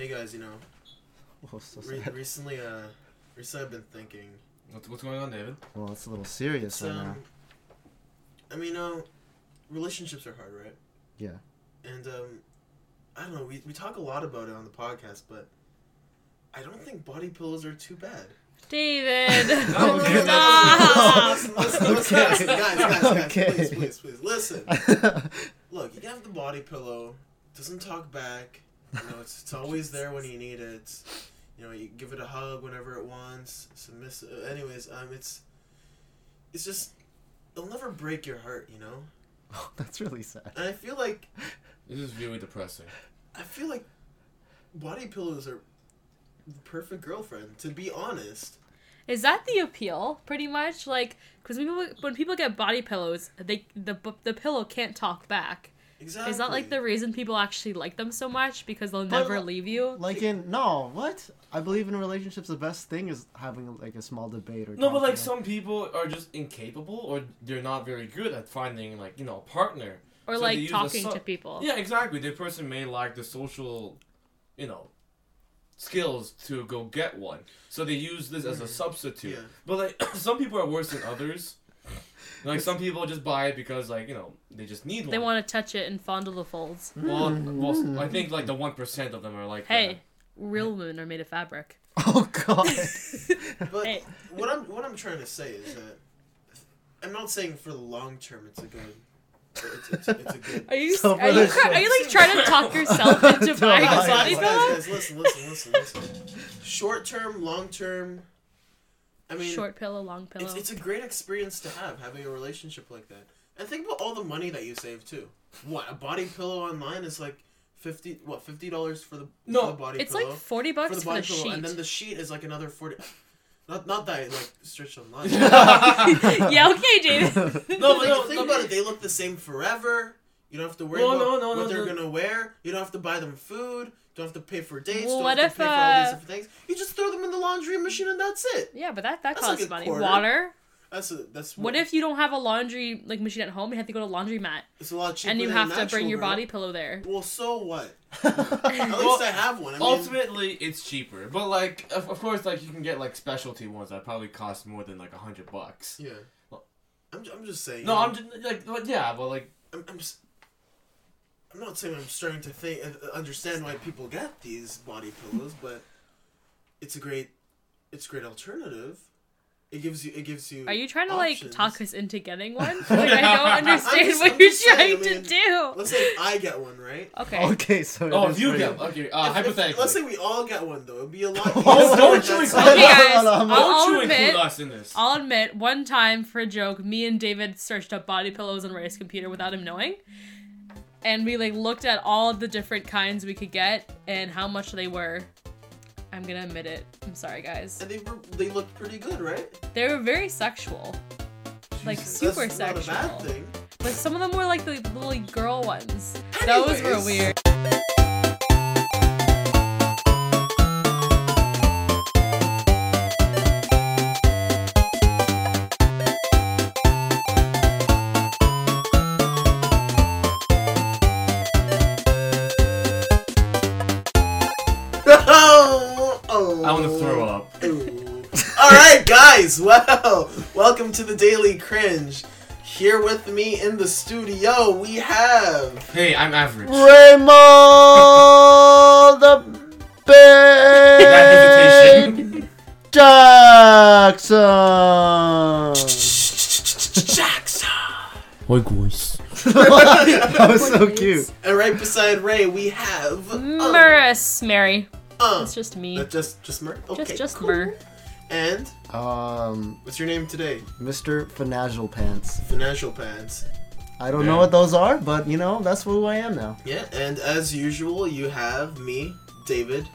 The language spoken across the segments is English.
Hey guys, you know, Oh, so re- sad. recently, uh, recently I've been thinking. What's, what's going on, David? Well, it's a little serious It's, right now. I mean, uh, relationships are hard, right? Yeah. And um, I don't know. We we talk a lot about it on the podcast, but I don't think body pillows are too bad. David, Oh, Okay, stop. Listen, listen, listen, Okay. listen, guys, guys, guys, Okay. please, please, please, listen. Look, you have the body pillow. Doesn't talk back. You know, it's, it's always there when you need it. You know, you give it a hug whenever it wants. Submissive. Anyways, um, it's it's just it'll never break your heart. You know, Oh, That's really sad. and I feel like This is really depressing. I feel like body pillows are the perfect girlfriend. To be honest, Is that the appeal? Pretty much, like, because when people when people get body pillows, they the the pillow can't talk back. Exactly. Is that like the reason people actually like them so much because they'll But, never leave you? Like in no, what? I believe in relationships. The best thing is having like a small debate or. No, but like talking. some people are just incapable, or they're not very good at finding like you know a partner. Or so like use a talking su- to people? Yeah, exactly. The person may lack the social, you know, skills to go get one, so they use this as a substitute. Yeah. But like some people are worse than others. Like some people just buy it because like you know they just need one. They want to touch it and fondle the folds. Well, well, I think like the one percent of them are like. Hey, real women are made of fabric. Oh god. But Hey. what I'm what I'm trying to say is that I'm not saying for the long term it's a good. It's, it's, it's a good. Are you So are you, for are you like trying to talk yourself into buying a body guys, pillow? guys, guys, listen, listen, listen, listen. Short term, long term. I mean, Short pillow, long pillow. it's it's a great experience to have having a relationship like that. And think about all the money that you save too. What a body pillow online is like fifty. What fifty dollars for the, No, for the body It's pillow like forty bucks for the for the pillow, sheet. and then the sheet is like another forty. Not not that it, like stretched online. yeah, okay, Jaden. No, but think, no, think no, about but- it. They look the same forever. You don't have to worry No, about no, no, what no, they're no. gonna wear. You don't have to buy them food. Don't have to pay for dates. Well, don't what have if, to pay for all these uh, different things. You just throw them in the laundry machine and that's it. yeah, but that that That's like costs a money. quarter. Water. That's a, that's What if you don't have a laundry like machine at home? You have to go to laundromat, it's a lot cheaper and you than have to bring your girl. body pillow there. Well, so what? At least I have one. I mean, Ultimately, it's cheaper, but like, of, of course, like you can get like specialty ones that probably cost more than like a hundred bucks. yeah. I'm, I'm just saying. No, I'm just like, but yeah, but like, I'm, I'm just. I'm not saying I'm starting to think uh, understand why people get these body pillows, but it's a great, it's a great alternative. It gives you. It gives you. Are you trying to options. like talk us into getting one? Like, I don't understand just- what you're saying, trying I mean, to do. Let's say I get one, right? Okay. okay, so. oh, if you for get okay, uh, If- if- hypothetically, let's say we all get one though. It'd be a lot. Oh, don't you include- Okay, guys, I'll. I'll don't you admit, include us in this? I'll admit, one time for a joke, me and David searched up body pillows on Ray's computer without him knowing. And we like looked at all the different kinds we could get and how much they were. I'm gonna admit it. I'm sorry, guys. And they were. They looked pretty good, right? They were very sexual. Like super that's not a sexual. bad thing. But some of them were like the little girl ones. Those were weird. Guys. Well, welcome to the Daily Cringe. Here with me in the studio, we have Hey, I'm average. Raymond the That Big hesitation. Jackson. Jackson. Oi, guys. that was so cute. And right beside Ray, we have Murris, Mary. Uh, It's just me. uh, just just Mer. Okay, Just just cool. Mur. And Um, what's your name today? Mr. Financial Pants. Financial Pants. I don't Yeah. know what those are, but you know that's who I am now. Yeah, and as usual, you have me, David,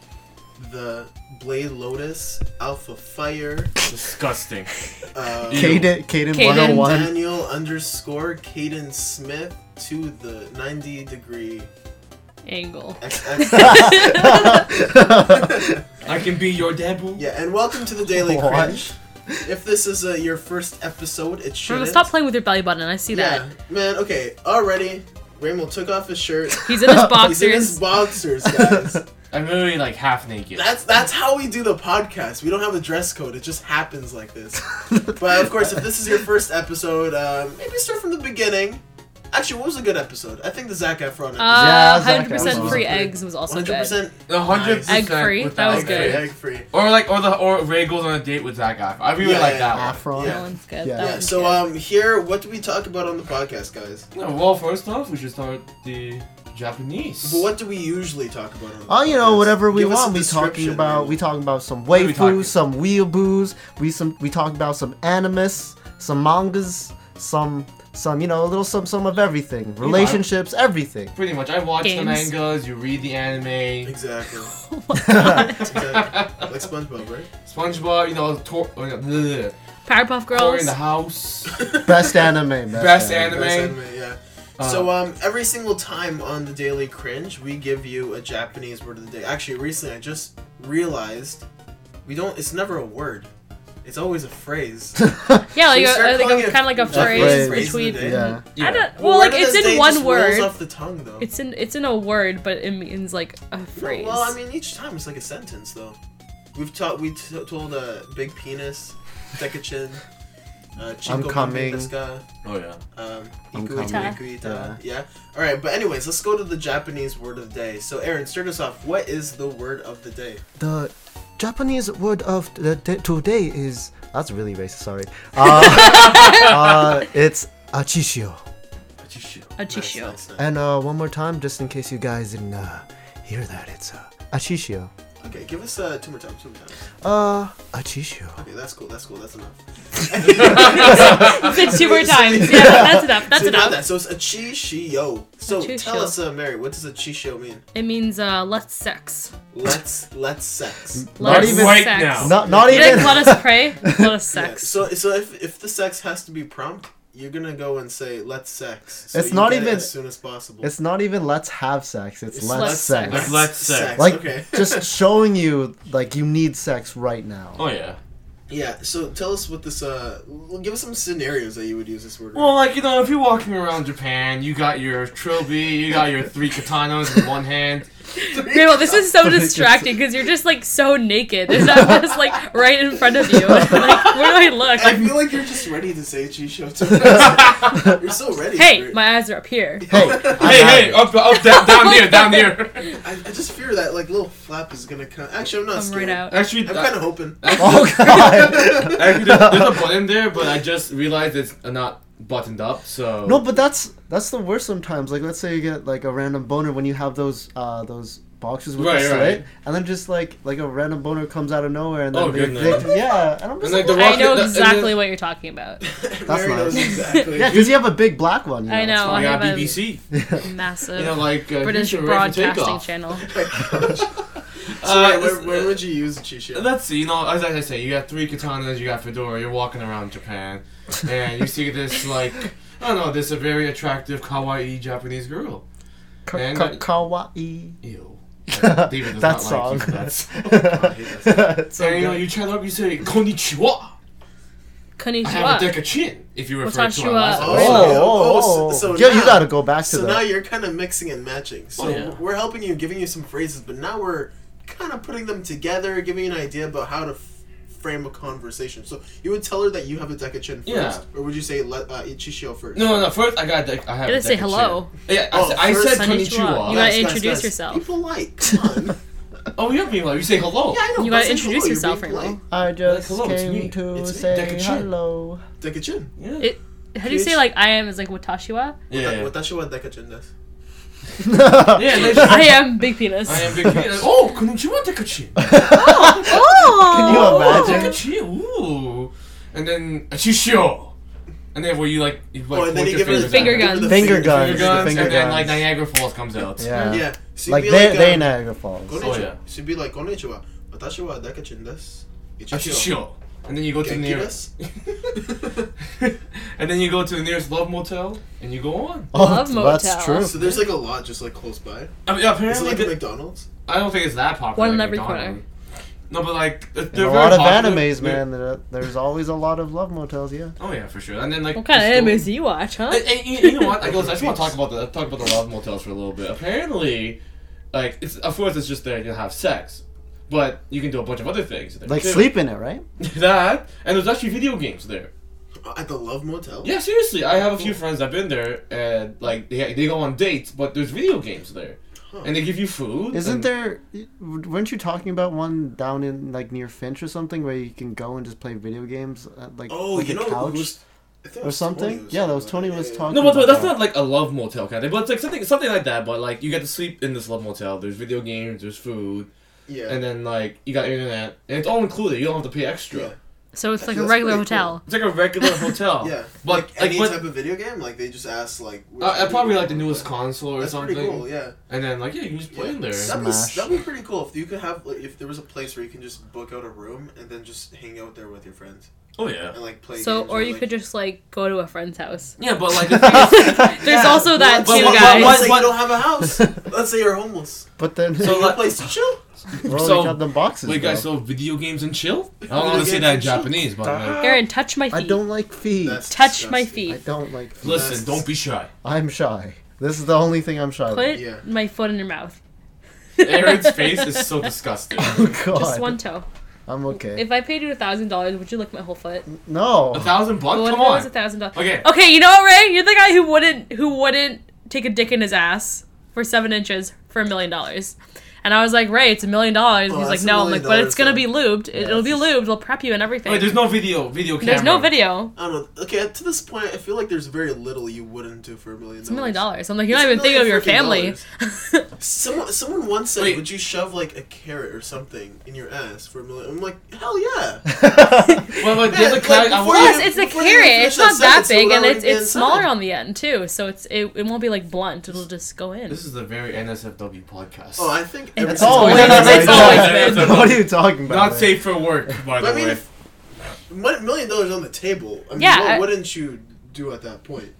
the Blade Lotus, Alpha Fire, Disgusting. uh, Caden, Caden Caden. 101. Daniel underscore Caden Smith to the 90 degree Angle. XX. I can be your Deadpool. yeah, and welcome to the Daily What? Cringe. If this is uh, your first episode, it should Remember, stop playing with your belly button. I see Yeah, that. man. Okay, already. Raymond took off his shirt. He's in his boxers. He's in his boxers. boxers, guys. I'm really like half naked. That's that's how we do the podcast. We don't have a dress code. It just happens like this. But of course, if this is your first episode, um, maybe start from the beginning. Actually, what was a good episode? I think the Zac Efron episode. Uh, Yeah, hundred percent Efron. free eggs was also One hundred good. percent A hundred Nice. percent Egg free, that was egg egg free, good. egg free. Or like, or the or Ray goes on a date with Zach Efron. I really Yeah, like yeah, that one. Afron. Yeah. That one's good. Yeah. That Yeah. one's So good. um, here, what do we talk about on the podcast, guys? No, well, first off, we should start the Japanese. But what do we usually talk about on the Oh, you know, whatever we Give want. We talking about Raymond. we talking about some What are we talking? waifus, some weeaboos. We some we talk about some animus, some mangas, some some you know a little some some of everything. Relationships, everything. Pretty much, I watch the mangas. You read the anime. Exactly. Oh my God. exactly. like SpongeBob, right? SpongeBob, you know, tor- uh, bleh, Powerpuff Tori Girls. in the house. Best anime. Best, Best anime. anime. Best anime, yeah. Uh, so um, every single time on the Daily Cringe, we give you a Japanese word of the day. Actually, recently I just realized we don't. It's never a word. It's always a phrase. yeah, like we a, start I a, kind of like a a phrase phrase. between. Phrase of the day. Yeah. I don't. Well, Well, like it's in one just rolls word. off the tongue, though. It's in it's in a word, but it means like a No, phrase. well, I mean, each time it's like a sentence, though. We've taught. We t- told a uh, big penis, dekachin, uh, I'm coming. deska, Oh yeah. um, I'm iku, coming. iku, ita. Yeah. All right, but anyways, let's go to the Japanese word of the day. So, Aaron, start us off. What is the word of the day? The Japanese word of the day today is that's really racist. Sorry. Uh, uh, it's achishio. a chishio. Nice, nice, nice. And uh, one more time, just in case you guys didn't uh, hear that, it's uh, achishio. Okay, give us uh, two more times. Two more times. Uh, achishio. Okay, that's cool. That's cool. That's enough. You said two more times. Yeah, that's enough. That's so enough. That, so it's a chishio. So Achishio. tell us, uh, Mary, what does a chishio mean? It means uh, let's sex. Let's let's sex. Not Let's even- right sex. now. Not not even. like, let us pray. Let us Yeah, sex. So so if if the sex has to be prompt, you're gonna go and say let's sex. So It's you not get it even- as soon as possible. It's not even let's have sex. It's, It's let's, let's sex. sex. Like, let's sex. Like okay. just showing you like you need sex right now. Oh yeah. yeah. So tell us what this uh. Well, give us some scenarios that you would use this word. Well, like you know, if you're walking around Japan, you got your trilby, you got your three katanas in one hand. Rainbow, this is so distracting because you're just like so naked. There's not just like right in front of you. like, where do I look? I feel like you're just ready to say Chisho too. you're so ready. for Hey, it. my eyes are up here. Hey, Hey, hey, up, up, down, down here, down here. I, I just fear that like little flap is gonna come. Actually, I'm not Come scared. right out. Actually, I'm kind of hoping. oh god. actually, there's, there's a button there, but I just realized it's not buttoned up. So No, but that's that's the worst sometimes. Like let's say you get like a random boner when you have those uh those boxes with Right, the slit, right. and then just like like a random boner comes out of nowhere, and then Oh, they, goodness. they- yeah, and I'm just And, like, like, the I rocket- know and then- exactly what you're talking about. Mary nice. exactly. yeah, because you have a big black one. You know, I know, I have BBC. Massive You know, like uh, British Houston, ready for Broadcasting. Channel. So Uh, where, where would you use Chisho? Let's see, you know, as I say, you got three katanas, you got fedora, you're walking around Japan, and you see this, like, I don't know, this a very attractive, kawaii Japanese girl. Ka- And, ka- uh, kawaii. Ew. David does that not song. like you for that. I that It's and, you know, you chat up, you say, konnichiwa. I have a Konnichiwa. deca chin, if you refer to our last Oh, episode. Oh, oh, Oh, oh, so- so Yo, you gotta go back to So that. now you're kind of mixing and matching. So Oh, yeah. we're helping you, giving you some phrases, but now we're kind of putting them together, giving you an idea about how to f- frame a conversation. So you would tell her that you have a decachin first, Yeah. or would you say let uh, Ichishio first? No, no, no, first I got, dec- I have You gotta say hello. Yeah, I, Oh, said- I first said konnichiwa. konnichiwa. You gotta introduce yourself. Be polite. Come on. Oh, you're being like, you say hello. yeah, I know. You gotta introduce hello, yourself, being Rainbow. I just hello, it's came me. to It's me, say Deca-chin. hello. polite. Decachin. Yeah. It- How do you say like I am is like watashiwa? yeah. yeah. Watashi wa desu. Yeah, and then- I am big penis. I am big penis. Oh, konnichiwa, deca-chin. oh. Can you Oh, imagine? deca-chin, Ooh. And then a chishio. And then where you like, you like Oh, and then you give her the Finger out. give her the guns. Finger finger- guns. Finger the guns, finger and then like. Niagara Falls comes out. Yeah. Yeah. So you'd Like be they like, they um, Niagara Falls. Konnichiwa. Oh, yeah. So you'd be like, konnichiwa. Watashi wa decachin desu. A Ichishio. shishio. And then you go to the nearest. and then you go to the nearest love motel, and you go on. Oh, Love that's motel. true. So there's like a lot just like close by. I mean, Is it apparently, like a the- McDonald's? I don't think it's that popular. One in like every McDonald's. corner. No, but like they're In a very lot of popular. animes, man, there, there's always a lot of love motels. Yeah. Oh yeah, for sure. And then like What kind of animes do you watch, huh? And, and you, you know what? I, goes, I just want to talk about the talk about the love motels for a little bit. Apparently, like it's of course it's just there to have sex, but you can do a bunch of other things. there, Like too. sleep in it, right? that, and there's actually video games there. At the Love Motel. Yeah, seriously, I have a few friends that've been there, and like they they go on dates, but there's video games there, Huh. and they give you food. Isn't and- there? Weren't you talking about one down in like near Finch or something where you can go and just play video games at like Oh, like you a know couch who was, I think it or something? Tony Yeah, that was Tony was. Yeah, talking. No, but, but that's about not like a love motel kind of thing. But it's like something something like that. But like you get to sleep in this love motel. There's video games. There's food, Yeah. and then like you got internet, and it's all included. You don't have to pay extra. Yeah. So it's like That's a regular pretty cool. hotel. It's like a regular hotel. Yeah. But like, like, any but- type of video game, like they just ask like. which Uh, uh, probably game like the you newest want. console or That's something. pretty cool. Yeah. And then like yeah, you can just play yeah. in there. That'd be Smash. that'd be pretty cool if you could have like if there was a place where you can just book out a room and then just hang out there with your friends Oh yeah. and like play. So, games or you like, could just like go to a friend's house. Yeah, but like the There's Yeah, also that let's too, say- guys. Let's say But- you don't have a house. Let's say you're homeless. But then, So, So like- a place to chill. well, so- we got the boxes. wait guys, bro. so video games and chill? I don't want to say that in and chill. Japanese, but like, ah, Aaron, touch my feet. I don't like feet. That's touch my feet. I don't like feet. listen, That's- don't be shy. I'm shy. This is the only thing I'm shy. Put about. Yeah. my foot in your mouth. Aaron's face is so disgusting. Oh God. Just one toe. I'm okay. If I paid you a thousand dollars, would you lick my whole foot? no. A thousand bucks? What if Come it was a on. thousand dollars? Okay. Okay, you know what, Ray? You're the guy who wouldn't who wouldn't take a dick in his ass for seven inches for a million dollars. And I was like, Ray, it's a million dollars. Oh, He's like, that's a no. I'm million like, but it's dollars, gonna be lubed. It, It'll be lubed. It'll prep you and everything. Wait, there's no video, video camera. There's no video. I don't know. Okay, to this point, I feel like there's very little you wouldn't do for a million. It's a million dollars. I'm like, you're It's not a even thinking of your million family. Someone, someone once said, Wait. "Would you shove like a carrot or something in your ass for a million? I'm like, hell yeah. Well, but Yeah, the other like, I before want- Plus, it's a before they carrot. finish It's that not that sentence, it big, would and already it's be it's smaller on the end too. So it's it, it won't be like blunt. It'll just go in. This is a very NSFW podcast. Oh, I think It's every always single- been it's like always that. been. what are you talking about? Not man? safe for work, by the But I mean, way. if one million dollars on the table, I mean, Yeah, what I- wouldn't you do at that point?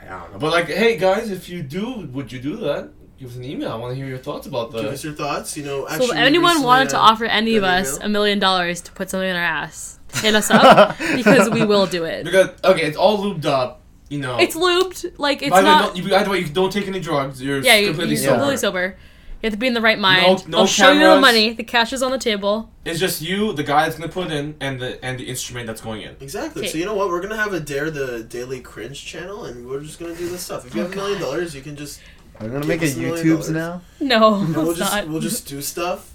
I don't know. But like, hey guys, if you do, would you do that? Give us an email. I want to hear your thoughts about that. Give us your thoughts. You know, So actually, if anyone wanted to offer any of us a million dollars to put something in our ass, hit us up because we will do it. Because okay, it's all lubed up. You know. It's looped. like it's by the way, not. don't, you, by the way, you don't take any drugs. You're yeah, you, completely you're sober. completely sober. You have to be in the right mind. no They'll show you the cameras. money. The cash is on the table. It's just you, the guy that's gonna put in, and the and the instrument that's going in. Exactly. Okay. So you know what? We're gonna have a Dare the Daily Cringe channel, and we're just gonna do this stuff. If you Oh, have a million oh, dollars, you can just We're gonna Give make a us a million YouTube's dollars. now. No, and we'll it's just not. we'll just do stuff.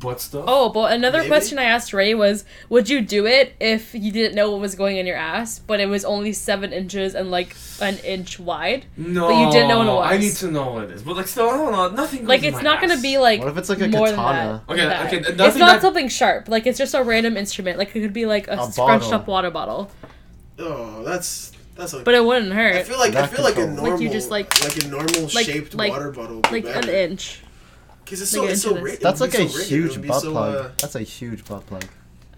Butt stuff. Oh, but another Maybe. question I asked Ray was, would you do it if you didn't know what was going in your ass, but it was only seven inches and like an inch wide? no. but you didn't know what it was. I need to know what it is. But like, still, I don't know. Nothing. Goes Like in it's my not gonna be like What if it's like a more katana? than that. Okay, that. okay, It's not that- something sharp. Like it's just a random instrument. Like it could be like a, A scrunched up water bottle, Oh, that's that's like. but it wouldn't hurt. I feel like I That feel like a normal Like you just, like- like a normal like- shaped like- water bottle would be Like an inch. Because it's like so it's so inch of ri- this. it That's like be a so huge would butt so, plug. uh, That's a huge butt plug.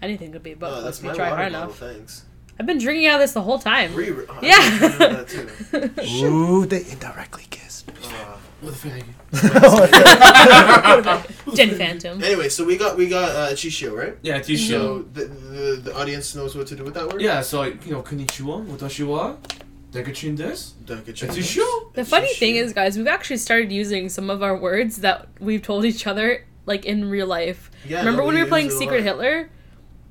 Anything could be, but Oh, if that's you my try water hard bottle. enough. Thanks. I've been drinking out of this the whole time. Re- oh, Yeah. didn't know that too. Ooh, they indirectly kissed. Uh, What the fuck? Jen Phantom. anyway, so we got we got uh, Chishio, right? Yeah, t-shirt. So the, the the audience knows what to do with that word. Yeah, so like, you know, konnichiwa, watashi wa, dekachin desu. Dakachin. Chishio. The funny thing is, guys, we've actually started using some of our words that we've told each other, like in real life. Yeah, Remember when we were playing Secret lot. Hitler?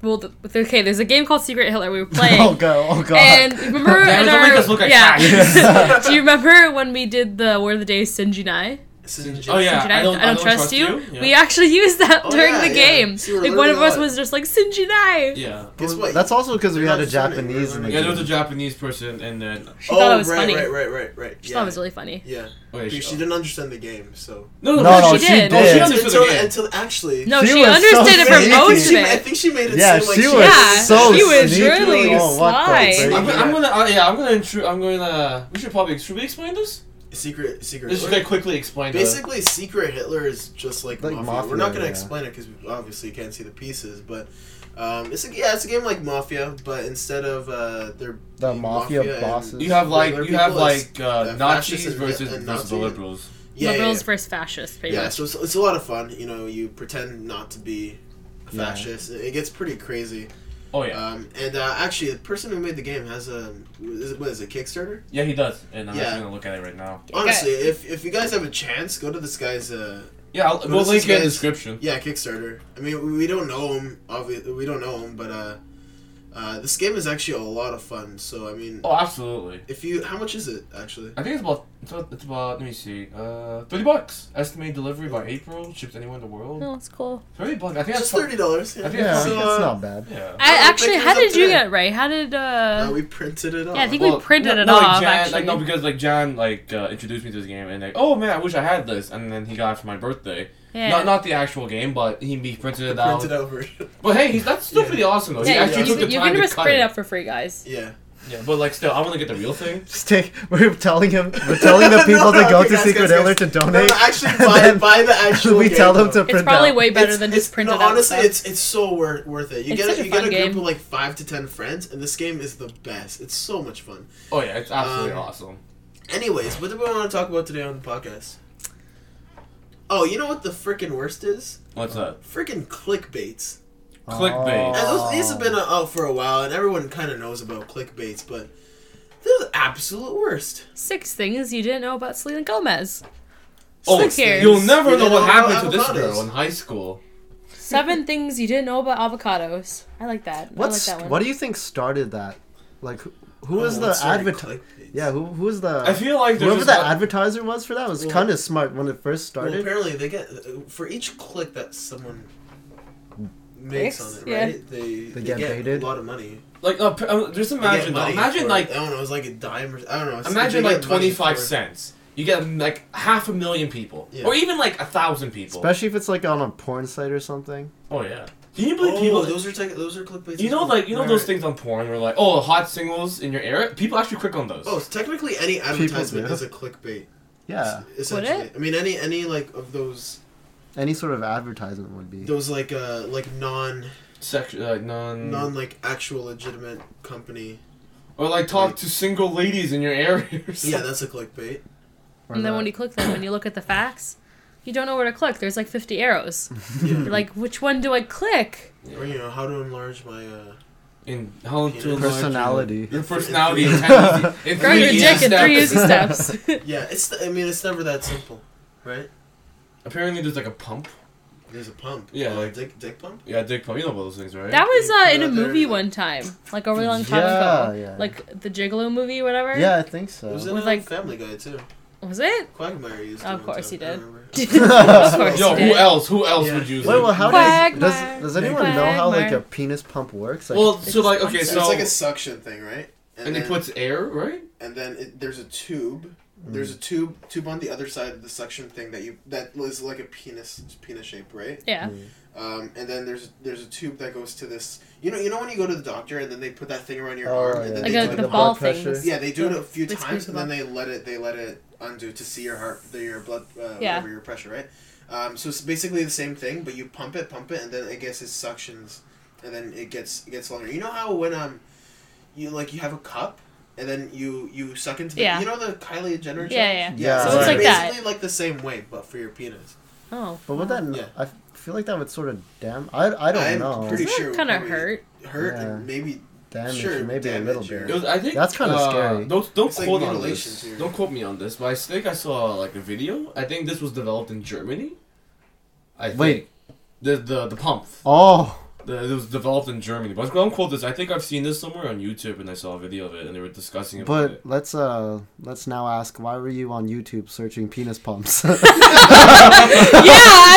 Well, the, okay, there's a game called Secret Hitler we were playing. Oh god! Oh god! And remember Damn it, don't our, make us look like yeah. Do you remember when we did the word of the day Sinjinai? Sinjin. Oh, yeah. Sinjinai, I don't- I don't trust, you. Yeah. We actually used that Oh, during yeah, the game. See, like one of us was just like Sinjinai. Yeah. Guess what? That's also because we had a not just learning, Japanese you're in the learning. Yeah, there was a. Japanese person, and then She thought it was right, funny. right, right, right, right. She yeah. thought it was really funny. Yeah. okay, She, she didn't understand the game, so. No, No, no, no, she she did. did. Oh, she understood until, the game. until actually. No, She she, was so understood it for sneaky. most she, of I think she made it Yeah, seem like she she was Yeah, so she was really Oh, sly. I'm, I'm gonna, uh, yeah, I'm gonna, intru- I'm gonna. We should probably, should we explain this? Secret secret. Let's just Hitler. like quickly explain. the- Basically, Secret Hitler is just like, Like Mafia. Mafia, We're not gonna yeah. explain it because obviously you can't see the pieces, but um, it's a, yeah, it's a game like Mafia, but instead of uh, their The being mafia bosses. you have like, you have like uh, uh, Nazis fascists and- versus and versus the liberals. yeah, yeah, Liberals yeah. versus fascists, pretty Yeah, much. so it's, it's a lot of fun. You know, you pretend not to be a Yeah. fascist. It gets pretty crazy. Oh yeah, Um, and uh, actually, the person who made the game has a is it, what is it Kickstarter? yeah, he does, and I'm Yeah. actually gonna look at it right now. Honestly, if if you guys have a chance, go to this guy's uh Yeah, I'll, Well, we'll link it in the description. yeah Kickstarter. I mean, we- we don't know him. Obviously, we don't know him, but uh, uh, this game is actually a lot of fun. So I mean, Oh, absolutely. if you how much is it actually? I think it's about it's about, it's about let me see, uh, thirty bucks. Estimated delivery by April. Shipped anywhere in the world. Oh, it's cool. Thirty bucks. I think Just that's thirty dollars. I think Yeah, So, it's uh, not bad. Yeah. I actually, how did you today. get it right? How did uh? Uh, we printed it off. yeah, I think we Well, printed no, it no, off. Like Jan, actually, like no, because like John like uh, introduced me to this game and like, oh man, I wish I had this, and then he got it for my birthday. Yeah. Not not the actual game, but he, he printed it out. printed out version. But hey, he's, that's still Yeah. pretty awesome though. he yeah, actually you, took the you time can to just cut print it. it up for free, guys. yeah. Yeah, but like still, I want to get the real thing. Just take. We're telling him. We're telling the people No, no, to go okay, to guys, Secret guys, Hitler guys. to No, donate. no, actually, and buy, then buy the actual. we game, tell them though. to It's print probably out. way better It's- than it's- just printed no, out honestly, stuff. it's it's so worth worth it. You It's get such a, a you get fun a group game. of like five to ten friends, and this game is the best. It's so much fun. Oh yeah, it's absolutely Um, awesome. Anyways, what do we want to talk about today on the podcast? Oh, you know what the freaking worst is? What's that? Freaking clickbaits. Clickbait. And those, these have been out for a while, and everyone kind of knows about clickbaits, but they're the absolute worst. Six things you didn't know about Selena Gomez. Oh, Six years. you'll never You know didn't what know happened to this avocados. girl in high school. Seven things you didn't know about avocados. I like that. What's I like that one. what do you think started that? Like, who, who Oh, was the advertiser? Yeah, who who was the? I feel like whoever just the not- advertiser was for that was Well- kind of smart when it first Well, started. apparently they get uh, for each click that someone makes on Makes? it, Yeah. right? They, they, get get, baited? a lot of money. like uh, p- uh, just imagine though, money imagine for- like I don't know, it was like a dime or I don't know. it's- imagine like twenty five cents. You get like half a million people, Yeah. or even like a thousand people. Especially if it's like on a porn site or something. oh yeah. Can you believe Oh, people? those are tech, those are clickbaits. you know, like you know Right, those things on porn where like, oh, hot singles in your area. People actually click on those. Oh, so technically any advertisement do. is a clickbait. Yeah, es- Essentially, it? I mean any any like of those any sort of advertisement would be. those like uh like non Sex, like non, non like actual legitimate company. or like talk Like- to single ladies in your area. Or Yeah, that's a clickbait. Or and then when you click them, when you look at the facts, you don't know where to click. There's like 50 arrows. Yeah. You're like, which one do I click? or you know how to enlarge my uh in how to Yeah. enlarge Personality. Your, your personality in, in Grow your easy dick in three easy steps. yeah. It's I mean it's never that simple, right? Apparently, there's like a pump. There's a pump. Yeah, like- dick dick pump. Yeah, dick pump. You know about those things, right? that was uh, in a movie one time, like a really long time Yeah, ago. yeah. Like the Gigolo movie, whatever. Yeah, I think so. It was in With, a like- Family Guy too. Was it? Quagmire used. it Of course time, he I did. Remember. of course Yo, who else? Who else Yeah. would use Wait, it? well, how Quagmire. does does, does anyone know how like a penis pump works? Like, well, It's so like, okay, So so it's like a suction thing, right? and it then, puts air, right? and then it, there's a tube. There's mm. a tube tube on the other side of the suction thing that you that was like a penis penis shape, right? Yeah. Mm. Um, and then there's there's a tube that goes to this. You know you know when you go to the doctor and then they put that thing around your Oh, arm yeah. and then Like they a, do the the ball blood pressure. things. Yeah, they do it a few times and the then they let it they let it undo to see your heart, the, your blood, uh, Yeah. whatever your pressure, right? Um, so it's basically the same thing, but you pump it, pump it, and then I guess it suctions, and then it gets it gets longer. You know how when um, you like you have a cup. And then you you suck into the Yeah. you know the Kylie Jenner Yeah, gel? yeah. Yeah. so So it's like that. basically like the same way but for your penis. Oh. But would that? Yeah. I feel like that would sort of dam. I I don't I'm know. pretty Doesn't sure kind of hurt. hurt Yeah. and maybe Damage, Sure, maybe a little damage bit. was, I think That's kinda uh, scary. Don't don't It's like quote on this. to your- Don't quote me on this, but I think I saw like a video. I think this was developed in Germany. I think. Wait. The the the pump. Oh, The, it was developed in Germany. But don't quote this. I think I've seen this somewhere on YouTube, and I saw a video of it, and they were discussing about but it. let's uh let's now ask why were you on YouTube searching penis pumps? yeah,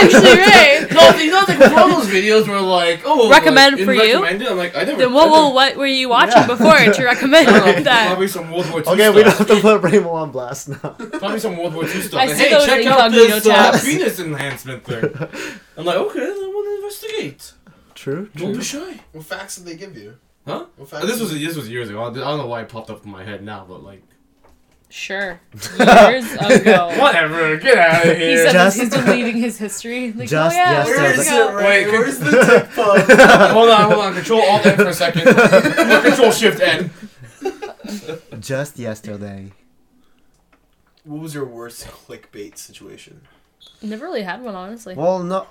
actually, right. No, you know, like one of those videos where like, oh, Recommend like, for you? recommended. I'm like, I never. Then what, well, what were you watching Yeah. before to recommend I don't know, that? Probably some World War II okay, we don't have to put Rainbow on blast now. Probably some World War II stuff. I And, see hey, those check out this uh, penis enhancement thing. I'm like, okay, I want to investigate. True, Don't be shy. what facts did they give you? Huh? What facts uh, This was did- this was years ago. I don't know why it popped up in my head now, but like, Sure. Years ago. whatever. Get out of here. He said Just- he's deleting his history. Like, Just oh yeah, yesterday. Where years is ago. it, Ray? Wait, Where's the tip hold on, hold on. Control Alt N for a second. Or Control Shift N. Just yesterday. what was your worst clickbait situation? Never really had one, honestly. Well, no,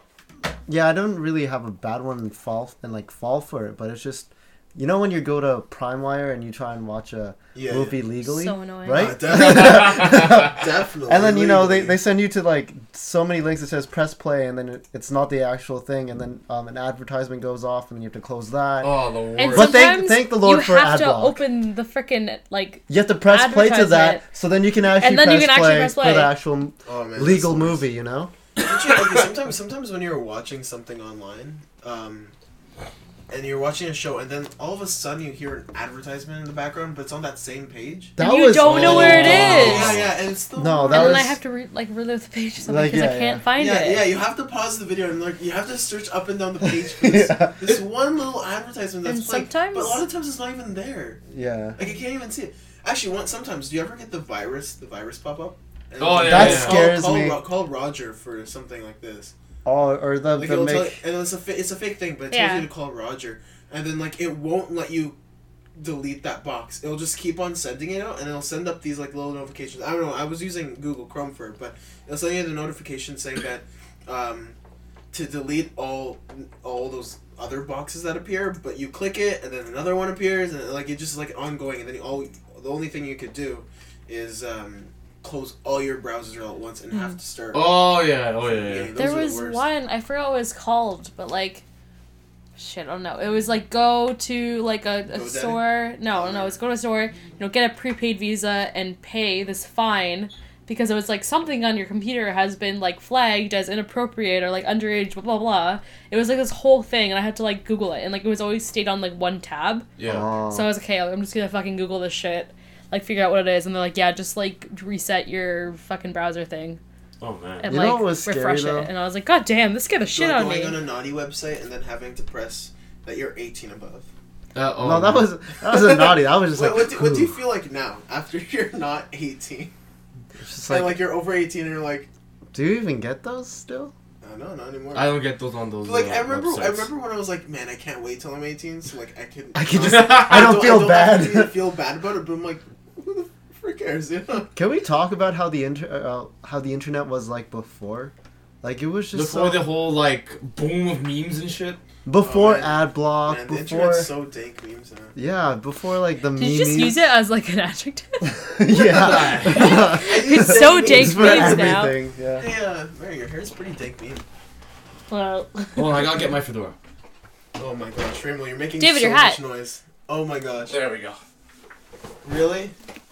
yeah, I don't really have a bad one and fall and like fall for it, but it's just, you know, when you go to PrimeWire and you try and watch a Yeah, movie yeah. legally, So annoying. right? Uh, definitely. definitely. and then you know they, they send you to like so many links that says press play and then it, it's not the actual thing and then um, an advertisement goes off and then you have to close that Oh, the worst. And But thank- thank the Lord you for have to open the freaking like you have to press play to that so then you can actually, And then press, you can actually play press for play. the actual oh, man, legal movie you know Don't you, okay, sometimes, sometimes when you're watching something online, um, and you're watching a show, and then all of a sudden you hear an advertisement in the background, but it's on that same page. that you don't know where it Oh. Yeah, yeah, and it's the No, worst. that and then I have to re- like relive the page or something Like, because yeah, I can't yeah. find yeah, it. yeah, you have to pause the video and like you have to search up and down the page for this, Yeah. this one little advertisement that's And playing. sometimes- but a lot of times it's not even there. yeah Like I can't even see it. Actually, once sometimes do you ever get the virus, the virus pop up? And Oh, it's yeah, like, That call- scares call, me. Ro- call Roger for something like this. oh or the, Like the it'll tell, make and it's a fa- it's a fake thing, but it tells Yeah. you to call Roger, and then like it won't let you delete that box. It'll just keep on sending it out, and it'll send up these like little notifications. I don't know. I was using Google Chrome for it, but it'll send you the notification saying that um, to delete all all those other boxes that appear, but you click it, and then another one appears, and like it just like ongoing, and then all the only thing you could do is um, close all your browsers all at once and have hmm. to start. Oh yeah, oh yeah, yeah. Those There are the was one I forgot what it was called, but like, shit, I don't know. It was like go to like a, a GoDaddy? store. No, no, it's go to a store. You know, get a prepaid Visa and pay this fine because it was like something on your computer has been like flagged as inappropriate or like underage. Blah blah blah. It was like this whole thing, and I had to like Google it, and like it was always stayed on like one tab. Yeah. So I was like, okay, I'm just gonna fucking Google this shit, like figure out what it is, and they're like, yeah, just like reset your fucking browser thing Oh man. and You know like what was scary, refresh though? it. And I was like, god damn, this scared the shit like out of going me. on a naughty website and then having to press that you're 18 above. Uh, oh, no that was that was a naughty that was just What, like what, do, what do you feel like now after you're not 18? It's just and like, like you're over 18 and you're like, do you even get those still oh, no, not anymore. I don't get those on those. like uh, I remember, I remember when I was like, man, I can't wait till I'm 18, so like I can. I can just I I don't feel I bad don't have to feel bad about it, but I'm like, who the frick cares? You know? Can we talk about how the inter- uh, how the internet was like before? Like it was just Before so, the whole like boom of memes and shit. before Oh, man. ad block, Man, before internet's so dank memes now. yeah, before like the Did you just use it as like an adjective? yeah. It's so dank dank It's for memes now. everything. Yeah. Hey, uh, Mary, your hair's pretty dank meme. Well, Hold on, I gotta get my fedora. Oh my gosh, Rainbow, you're making David, so your hat. much noise. Oh my gosh. There we go. Really?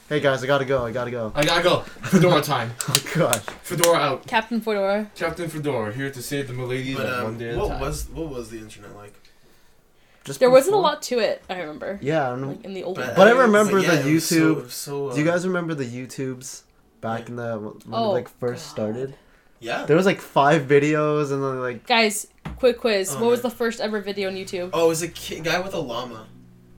Hey guys, I gotta go. I gotta go. I gotta go. Fedora time. Oh gosh. Fedora out. Captain Fedora. Captain Fedora here to save the miladies But at one um, day at a what time. was what was the internet like? Just There wasn't a before- lot to it. I remember. Yeah. and- Like in the old. But, But I remember like, the yeah, it was so- YouTube- So, uh, Do you guys remember the YouTubes back in the when Oh, it like first God. started? Yeah. There was like five videos and then like Guys, quick quiz. Oh, what was man. the first ever video on YouTube? Oh, it was a ki- guy with a llama.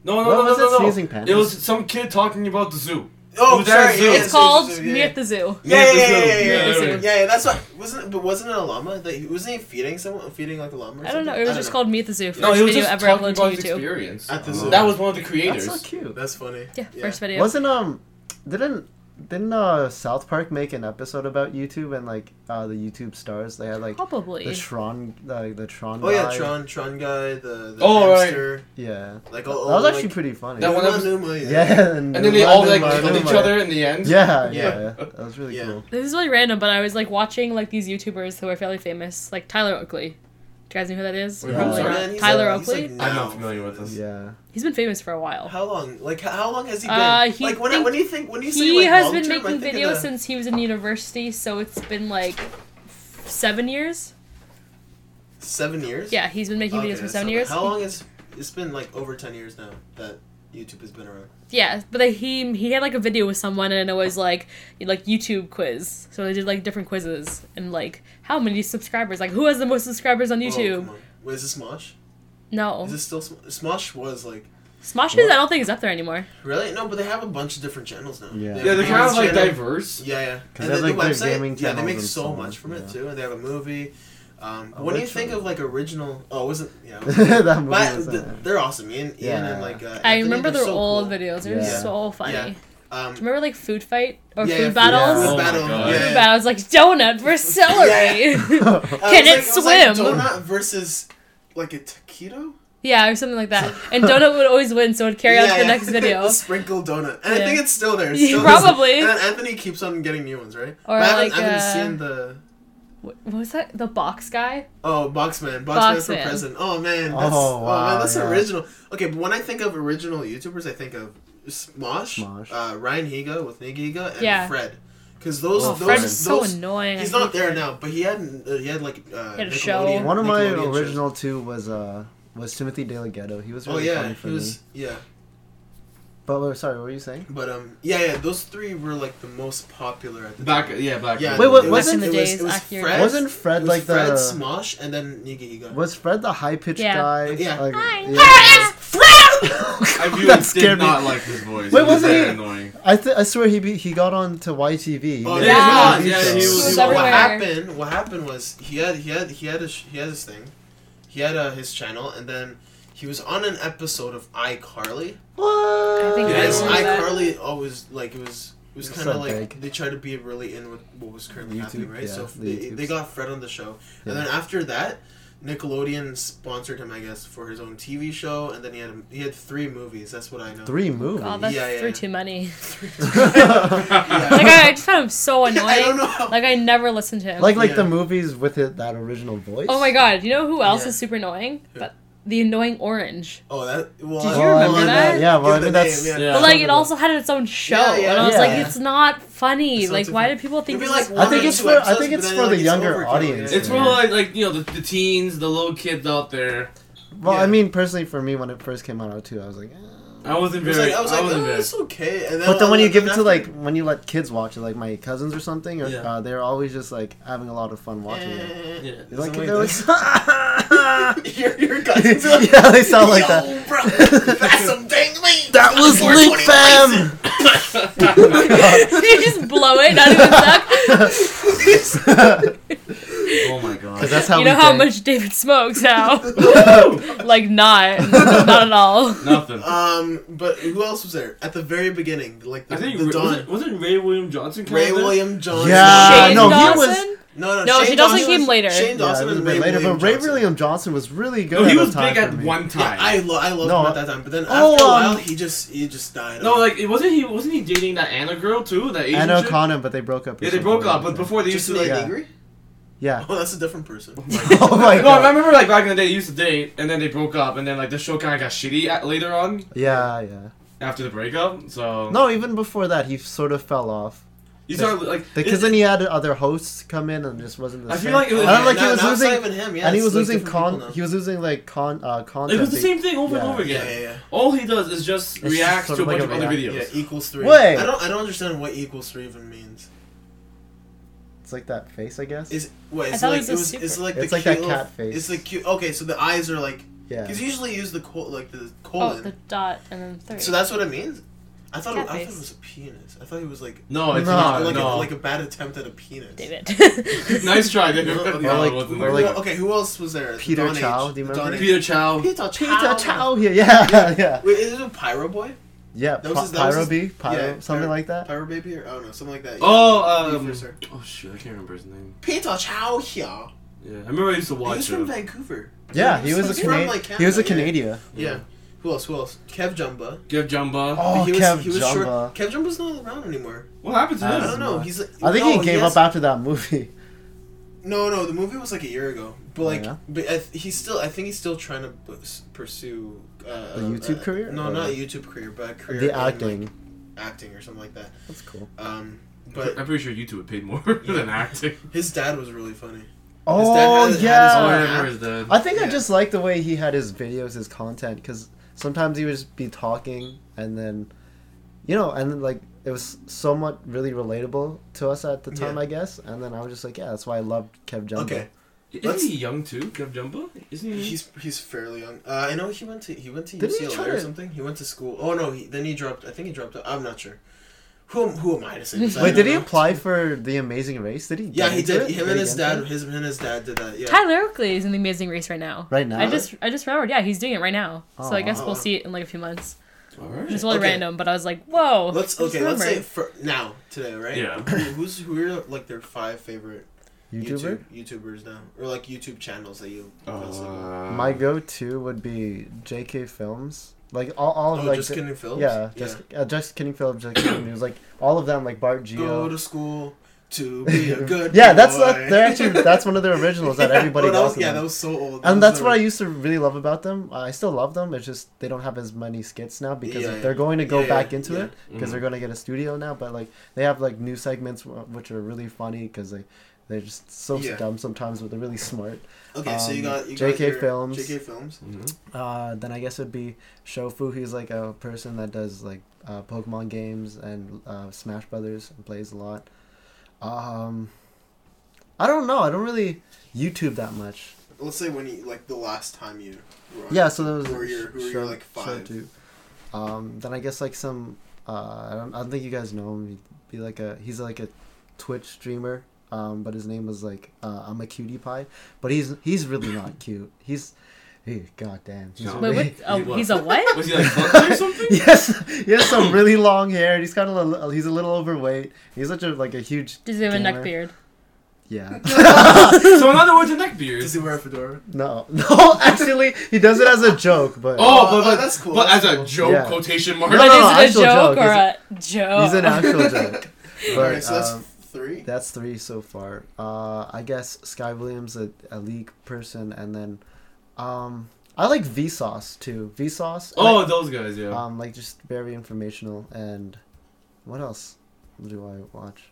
No, no, What no, was no, it, no, no. Sneezing Pandas? It was some kid talking about the zoo. Oh, Was that sorry. a zoo? Yeah, it's called zoo, zoo, Me yeah. at the Zoo. Yeah, Yeah, yeah, the yeah, zoo. yeah, yeah, Yeah, yeah, the yeah, yeah, That's what wasn't. But wasn't it a llama? That he, wasn't he feeding someone? Feeding like a llama? Or I don't know. something? It was just don't called Me at the Zoo. First No, he was video just ever talking uploaded to about his YouTube. experience. At the zoo. That was one of the creators. that's creators. so cute. That's funny. Yeah, first video. Wasn't um didn't didn't uh South Park make an episode about YouTube and like uh the YouTube stars? They had like Probably. the Tron the the Tron. Guy. Oh yeah, guy. Tron, Tron guy, the, the Oh, right. Yeah. like That all, was actually like, pretty funny. That one Numa, episode- Numa, yeah. yeah, And then they all like killed each other in the end. Yeah, Yeah. yeah, That was really Yeah. cool. This is really random, but I was like watching like these YouTubers who are fairly famous, like Tyler Oakley. Do you guys know who that is? Wait, who? Probably Sorry? not. Man, he's Tyler like- he's Oakley. like I'm not familiar with this. Yeah. He's been famous for a while. How long? Like how, how long has he been? Uh, he like when, I, think- when do you think when you say He like has long been term, I making think of videos the- since he was in university, so it's been like seven years. seven years. Yeah, he's been making Okay, videos for that's seven not years. How long is? It's been like over ten years now that YouTube has been around. Yeah, but they, he he had like a video with someone, and it was like like YouTube quiz. So they did like different quizzes and like how many subscribers, like who has the most subscribers on Oh, YouTube. come on. Wait, is this Smosh? no, Is this still Sm- Smosh? Was like Smosh is I don't think is up there anymore. really no, but they have a bunch of different channels now. Yeah. They Yeah, they're kind of like channel. diverse. Yeah, yeah. 'Cause And they then have, the website, gaming yeah, they make so so much from it yeah. too, and they have a movie. Um, but when you think of like original, oh, was it? Yeah. that movie but was, uh, they're awesome. Ian, Ian Yeah. and like. Uh, I remember their so old cool. videos. They're Yeah. so funny. Yeah. Um, Remember like food fight or yeah, food yeah, battles? Food Oh battle. God. Yeah, Food yeah. battles like donut versus celery. Uh, Can was it like- was like swim? donut versus like a taquito. yeah, or something like that. And donut would always win, so it would carry on to the yeah. next video. the sprinkled donut, and I think it's still there. It's still probably. And Anthony keeps on getting new ones, right? Or But I haven't, like, I haven't uh, seen the What what was that? The box guy? oh Boxman, Boxman for Boxman. president. Oh man, that's, Oh, oh, man, that's yeah. original. Okay, but when I think of original YouTubers, I think of Smosh, Smosh. Uh, Ryan Higa with Nick Higa, and Yeah. Fred. Because those, Oh, those, Fred those, so annoying. He's not there Fred. now, but he had uh, he had like uh, He had a show. One of my Nickelodeon shows. original two was uh was Timothy De La Ghetto. He was Oh really yeah, funny for he was me. yeah. But wait, sorry, what were you saying? But um yeah yeah those three were like the most popular at the Back, time. yeah, back. Yeah, Wait, what- wasn't- in the was, days, it was accurate. Fred, Wasn't it Fred was like Fred, the Smosh, and then Nigga Higa. was Fred the high pitched Yeah. guy? Yeah. Like, Hi. yeah. I really That did scared me. not like his voice. Wait, it was wasn't very he- annoying. I th- I swear he be- he got on to YTV. Oh, did yeah, a he was, yeah, he was- So was what happened? What happened was he had he had he had a sh- he had his thing, he had uh, his channel, and then he was on an episode of iCarly. What? I think And I this remember that. iCarly always like it was it was kind of so like big. they tried to be really in with what was currently YouTube, happening, right? yeah, so the they, YouTubes. they got Fred on the show, and then after that. Nickelodeon sponsored him, I guess, for his own TV show, and then he had he had three movies. That's what I know. Three movies. God, that's Yeah, yeah, three yeah. too many. Yeah. Like I, I just found him so annoying. I don't know. Like I never listened to him. like like Yeah. the movies with it, that original voice. oh my god, you know who else Yeah. is super annoying? Who? But the annoying orange. Oh, that. Well, Did you Well, remember mean, that? Yeah, well, I mean that's. name, Yeah. But like it also had its own show, Yeah, yeah, and I was yeah. like, it's not funny. It's like, why do people think It'd be this like I think it's for- I think it's for the younger audience. It's for like, like you know the, the teens, the little kids out there. Well, Yeah. I mean, personally, for me, when it first came out too, I was like. Eh. I wasn't It was very. like, I was like, wasn't oh, it's okay. And then, But then when you and give it then to like when you let kids watch it, like my cousins or something, or Yeah. uh, they're always just like having a lot of fun watching it. Eh, Yeah. You're like, something they're like like, your, your cousins like, yeah, they sound like that. Bro, that's some dang lean. That was Link Fam. you just blow it, not even suck. oh my god. Because that's how you we know how think. much David smokes now? like not, not at all. Nothing. Um, but who else was there at the very beginning? Like the, I think the Ray, Don, wasn't, wasn't Ray William Johnson Ray there? William Johnson. Yeah, Shane no, he Dawson? was- No, no, No, Shane Shane Dawson Dawson came was- later. Shane Yeah, Dawson was a and bit Ray later, William but Ray Johnson. William Johnson was really good. No, he at was time big at me. one Yeah, time. I lo- I loved No, him at that time, but then oh, after a um, while, he just he just died. no, off. like it wasn't he? Wasn't he dating that Anna girl too? That Asian Anna chick? Akana, but they broke up. Yeah, they broke up, but before they used to like like. Yeah. Negri? Yeah. Oh, that's a different person. oh my god. No, I remember like back in the day, they used to date, and then they broke up, and then like the show kind of got shitty at, later on Yeah, yeah. after the breakup. So No, even before that, he sort of fell off you started like because then he had other hosts come in and just wasn't the I same. feel like it was- I don't like now, he was losing, even him. Yeah, and he was like, losing con. He was losing like con uh, content. It was the same thing over and over again. yeah, yeah. All he does is just It's reacts sort to a of like bunch a of other videos. Yeah, equals three. Wait. I don't. I don't understand what equals three even means. It's like that face, I guess. Is what? It's thought it like was it was. super- It's like It's the like cute that little- cat face. It's the cute. Okay, so the eyes are like. yeah. Because usually use the col like the Oh, colon. the dot and then three. So that's what it means. I thought. It, I thought it was a penis. I thought he was like. No, it's not. like no. a, like a bad attempt at a penis. David. nice try, David. Or no, like- it wasn't or like like- okay, who else was there? Peter Dawn Chow, Age. do you The remember? Dawn Age. Peter Chao. Peter Peter Chao. Chow here. Yeah, yeah. Wait, is it a Pyro Boy? Yeah, That was Py- his- that was Pyro his- B, Pyro, yeah, something Pyro- like that. Pyro Baby or I don't know, something like that. Oh, um, first, oh shit, I can't remember his name. Peter Chao here. Yeah, I remember I used to watch He watch was from. Vancouver. Yeah, he was a he's from, Canadian. like, he was a Canada, yeah. Canadian. Yeah. Who else? Who else? Kev Jumba. Give Jumba. Oh, he was, Kev he was Jumba. short. Kev Jumba's not around anymore. What happened to him? I don't know. He's. I think no, he gave has- up after that movie. No, no, the movie was like a year ago. But Oh, like, yeah? but I th- he's still. I think he's still trying to p- pursue. Uh, A YouTube uh, career, No, or- not a YouTube career, but a career The in, like, acting. acting or something like that. That's cool. Um, But but I'm pretty sure YouTube would pay more than acting. his dad was really funny. Oh dad had- had yeah. Oh, I his dad. I think I just like the way he had his videos, his content, because sometimes he would just be talking and then, you know, and then like it was somewhat really relatable to us at the time, Yeah. I guess. And then I was just like, yeah, that's why I loved Kev Jumba. Okay, Isn't Let's- he young too? Kev Jumba? Isn't he? he's he's fairly young. Uh, I know he went to he went to Didn't UCLA try or to- something. He went to school. Oh no, he, then he dropped. I think he dropped. out. I'm not sure. Who am- who am I to say? this? Wait, don't did he know. apply for the Amazing Race? Did he? Yeah, he did. it? Him Did and his dad. it? His and his dad did that. Yeah. Tyler Oakley is in the Amazing Race right now. Right now. I just I just remembered. Yeah, he's doing it right now. So I guess Oh, we'll see it in like a few months. Alright. It's really Okay. random, but I was like, whoa. Let's okay. Let's say for now today, right? Yeah. Who's who are like their five favorite YouTuber. YouTube, YouTubers now, or like YouTube channels that you? Uh, My go-to would be JK Films. Like all, all oh, of like just the- kidding, films. yeah, just uh, just kidding Films, just kidding news. Like all of them, like Bart Go to school to be a good. Yeah, that's boy. that, they're actually that's one of their originals that Yeah, everybody oh, that knows. was, Yeah, them. that was so old. That and that's the- what I used to really love about them. I still love them. It's just they don't have as many skits now because Yeah, they're going to go Yeah, back yeah, into yeah. it because Mhm. they're going to get a studio now. But like they have like new segments which are really funny because they they're just so Yeah. dumb sometimes, but they're really smart. Okay, so you um, got you JK got your Films. JK Films. mhm. Uh, then I guess it'd be Shofu. He's like a person that does like uh, Pokemon games and uh, Smash Brothers and plays a lot. Um, I don't know. I don't really YouTube that much. Let's say when you like the last time you. Were on Yeah, so there was Who are your who are your like show five? Um, then I guess like some. Uh, I don't. I don't think you guys know him. He'd be like a. He's like a Twitch streamer. Um, but his name was like uh, I'm a cutie pie. But he's he's really not cute. He's. Hey, goddamn. He's No. Wait, what? Oh, he's a what? Was he like or something? yes, he has some really long hair. He's kind of a, he's a little overweight. He's such a like a huge. Does he have a neck beard? Yeah. so in other words, a neck beard. Does he wear a fedora? no, no. Actually, he does it as a joke, but Oh, Oh, but, but that's cool, But that's as a joke Yeah. quotation mark. No, but no, no, is it a actual joke, joke. or a joke? he's an actual joke. But Alright, so that's um, three. that's three so far. Uh, I guess Sky Williams a, a league person, and then, um, I like Vsauce too. Vsauce. and Oh, those guys, yeah. Um, like just very informational. And what else do I watch?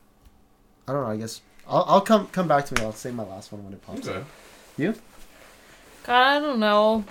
I don't know. I guess I'll, I'll come come back to me. I'll say my last one when it pops okay. up. God, I don't know.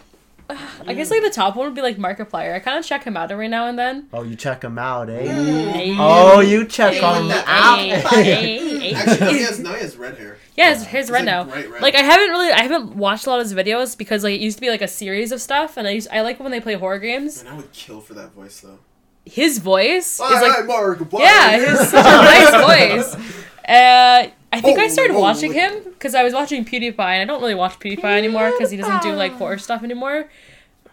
I guess like the top one would be like Markiplier. I kind of check him out every now and then. Oh, you check him out, eh? Hey. Oh, you check Hey, on with him that out. Hey, hey, hey. Actually, he has now he has red hair. Yeah, his hair's red like, now. bright red. Like I haven't really, I haven't watched a lot of his videos because like it used to be like a series of stuff, and I used, I like when they play horror games. Man, I would kill for that voice though. His voice is Hi, like hi, Mark. Bye. Yeah, he's such a nice voice. Uh, I think I started moly. watching him because I was watching PewDiePie, and I don't really watch PewDiePie anymore because he doesn't do like horror stuff anymore.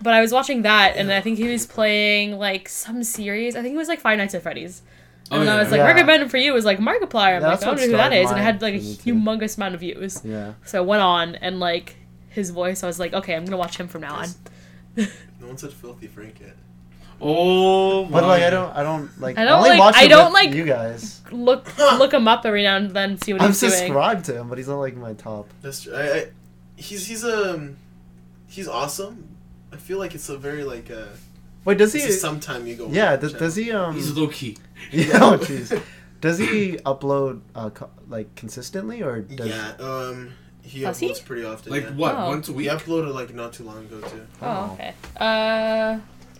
But I was watching that, and I think he was playing like some series. I think it was like Five Nights at Freddy's. Oh, and Oh, when I was like, Yeah. recommended for you was like Markiplier. I'm Yeah, like, I don't know who that is. and it had like a mine too. humongous amount of views. Yeah. So I went on and like his voice, I was like, okay, I'm gonna watch him from now on. No one said filthy Frank yet. Oh, But like I don't, I don't like. I don't only like- watch I don't like- you guys. Look, look him up every now and then, see what I'm he's doing. I'm subscribed to him, but he's not like my top. That's true. I, I, he's he's um, he's awesome. I feel like it's a very like uh, Wait, does he? sometime you go. yeah, on does, does he? Um. He's low key. yeah. Oh, jeez. Does he upload uh co- like consistently or does? Yeah, um, he Does he? uploads pretty often. Like yeah. what? Oh. Once a He uploaded like not too long ago too. Oh, okay. Uh,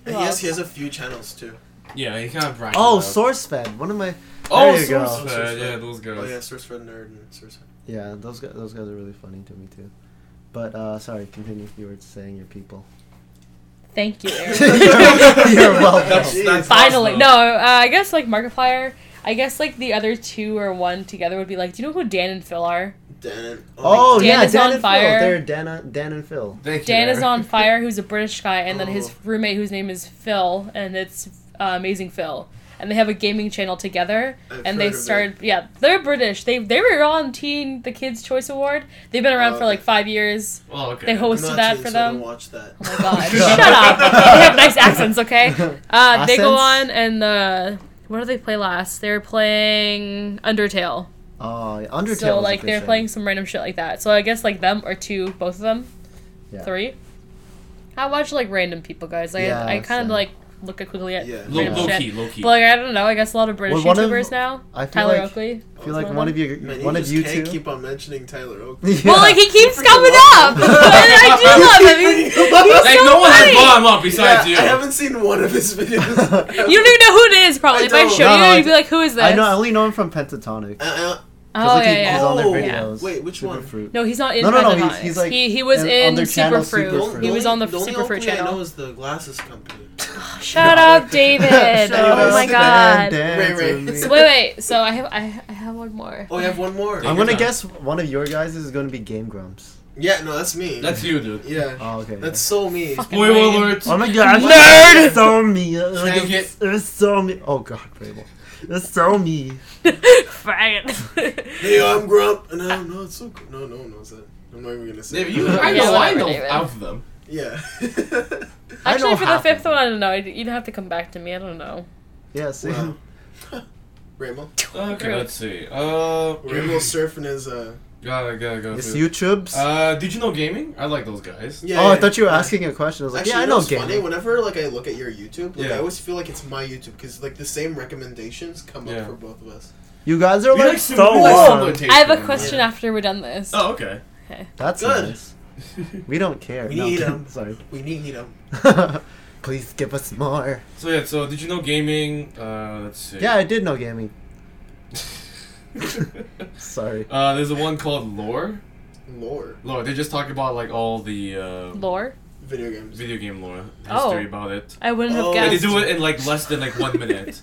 And he has he has a few channels too. Yeah, he kind of branched. Oh, out. SourceFed. One of my. Oh, There you go. SourceFed. SourceFed. Yeah, those guys. Oh yeah, SourceFed nerd and SourceFed. Yeah, those guys. Those guys are really funny to me too. But uh, sorry, continue. You were saying your people. Thank you, Aaron. You're welcome. That's, that's Finally, awesome. no. Uh, I guess like Markiplier. I guess like the other two or one together would be like, do you know who Dan and Phil are? Dan. Oh Dan yeah, is Dan on and fire. Phil. They're Dan, Dan and Phil. Thank you. Dan is on fire, who's a British guy, and then his Oh. roommate, whose name is Phil, and it's uh, Amazing Phil. And they have a gaming channel together, I've and they heard of started. Yeah, they're British. They they were on Teen the Kids Choice Award. They've been around Oh, for like five years. Oh, okay. They hosted that for so I don't them. watch that. Oh my god! Shut up. They have nice accents, okay? Uh, they go on Accents? and uh, what do they play last? They're playing Undertale. Oh, yeah, Undertale. so like they're playing some random shit like that. So I guess like them or two, both of them, Yeah. three. I watch like random people, guys. I Yeah, I kind of like look at quickly at Yeah. Low, random low shit. key, low key. But like I don't know. I guess a lot of British Well, one of- YouTubers now. I feel Tyler like Oakley. I feel like one one of of you, Man, one you of you can't two. keep on mentioning Tyler Oakley. Yeah. Well, like he keeps coming up. him. and I do love him. He's, he's like so no one has brought him up besides yeah, you. I haven't seen one of his videos. You don't even know who it is, probably. I if I don't. show No, you, no, you'd be like, "Who is this?" I know. I only know him from Pentatonix. Uh, uh, oh like, yeah, he- yeah. he's on their Oh, wait, which one? Superfruit. No, he's not in No, no, no, he's- he's, like, he he was in- on in their channel, Superfruit. Superfruit. He was on the only Superfruit Oakley I know channel. is the glasses company. Shut up, David. Shut oh my god. Ray, Ray. So wait, wait. So I have I, I have one more. Oh, you have one more. I'm gonna guess one of your guys is gonna be Game Grumps. Yeah, no, that's me. That's you, dude. yeah. Oh, okay. That's so me. Spoiler lame. alert. Oh my god, Nerd! It's so me. Like, Dang it's, it's so me. Oh god, Rabel. It's so me. Faggot. Hey, I'm Grump. And no, no, it's so cool. No, no one knows that. I'm not even gonna say. David, it. you, I know, I know David. of them. Yeah. I know Actually, for the fifth one, I don't know. You'd have to come back to me. I don't know. Yeah, see. wow. Rainbow. Okay, let's see. Uh, Rainbow surfing is uh. Gotta, gotta go. It's. YouTube's. Uh, did you know gaming? I like those guys. Yeah. oh, I thought you were Yeah. asking a question. I was like, Actually, yeah, I you know what's funny? gaming. Whenever like I look at your YouTube, like Yeah. I always feel like it's my YouTube because like the same recommendations come Yeah. up for both of us. You guys are We like like so. similar- we like similar tastes I have a question Yeah. after we're done this. Oh, okay. Okay. That's Good. nice. We don't care. We No, need 'em. Sorry. We need them. Please give us more. So yeah, so did you know gaming? Uh, let's see. Yeah, I did know gaming. Sorry. uh, there's a one called Lore. Lore. Lore. They just talk about like all the uh, Lore? Video games. video game lore Oh. history about it. I wouldn't have Oh. And they do it in like less than like one minute.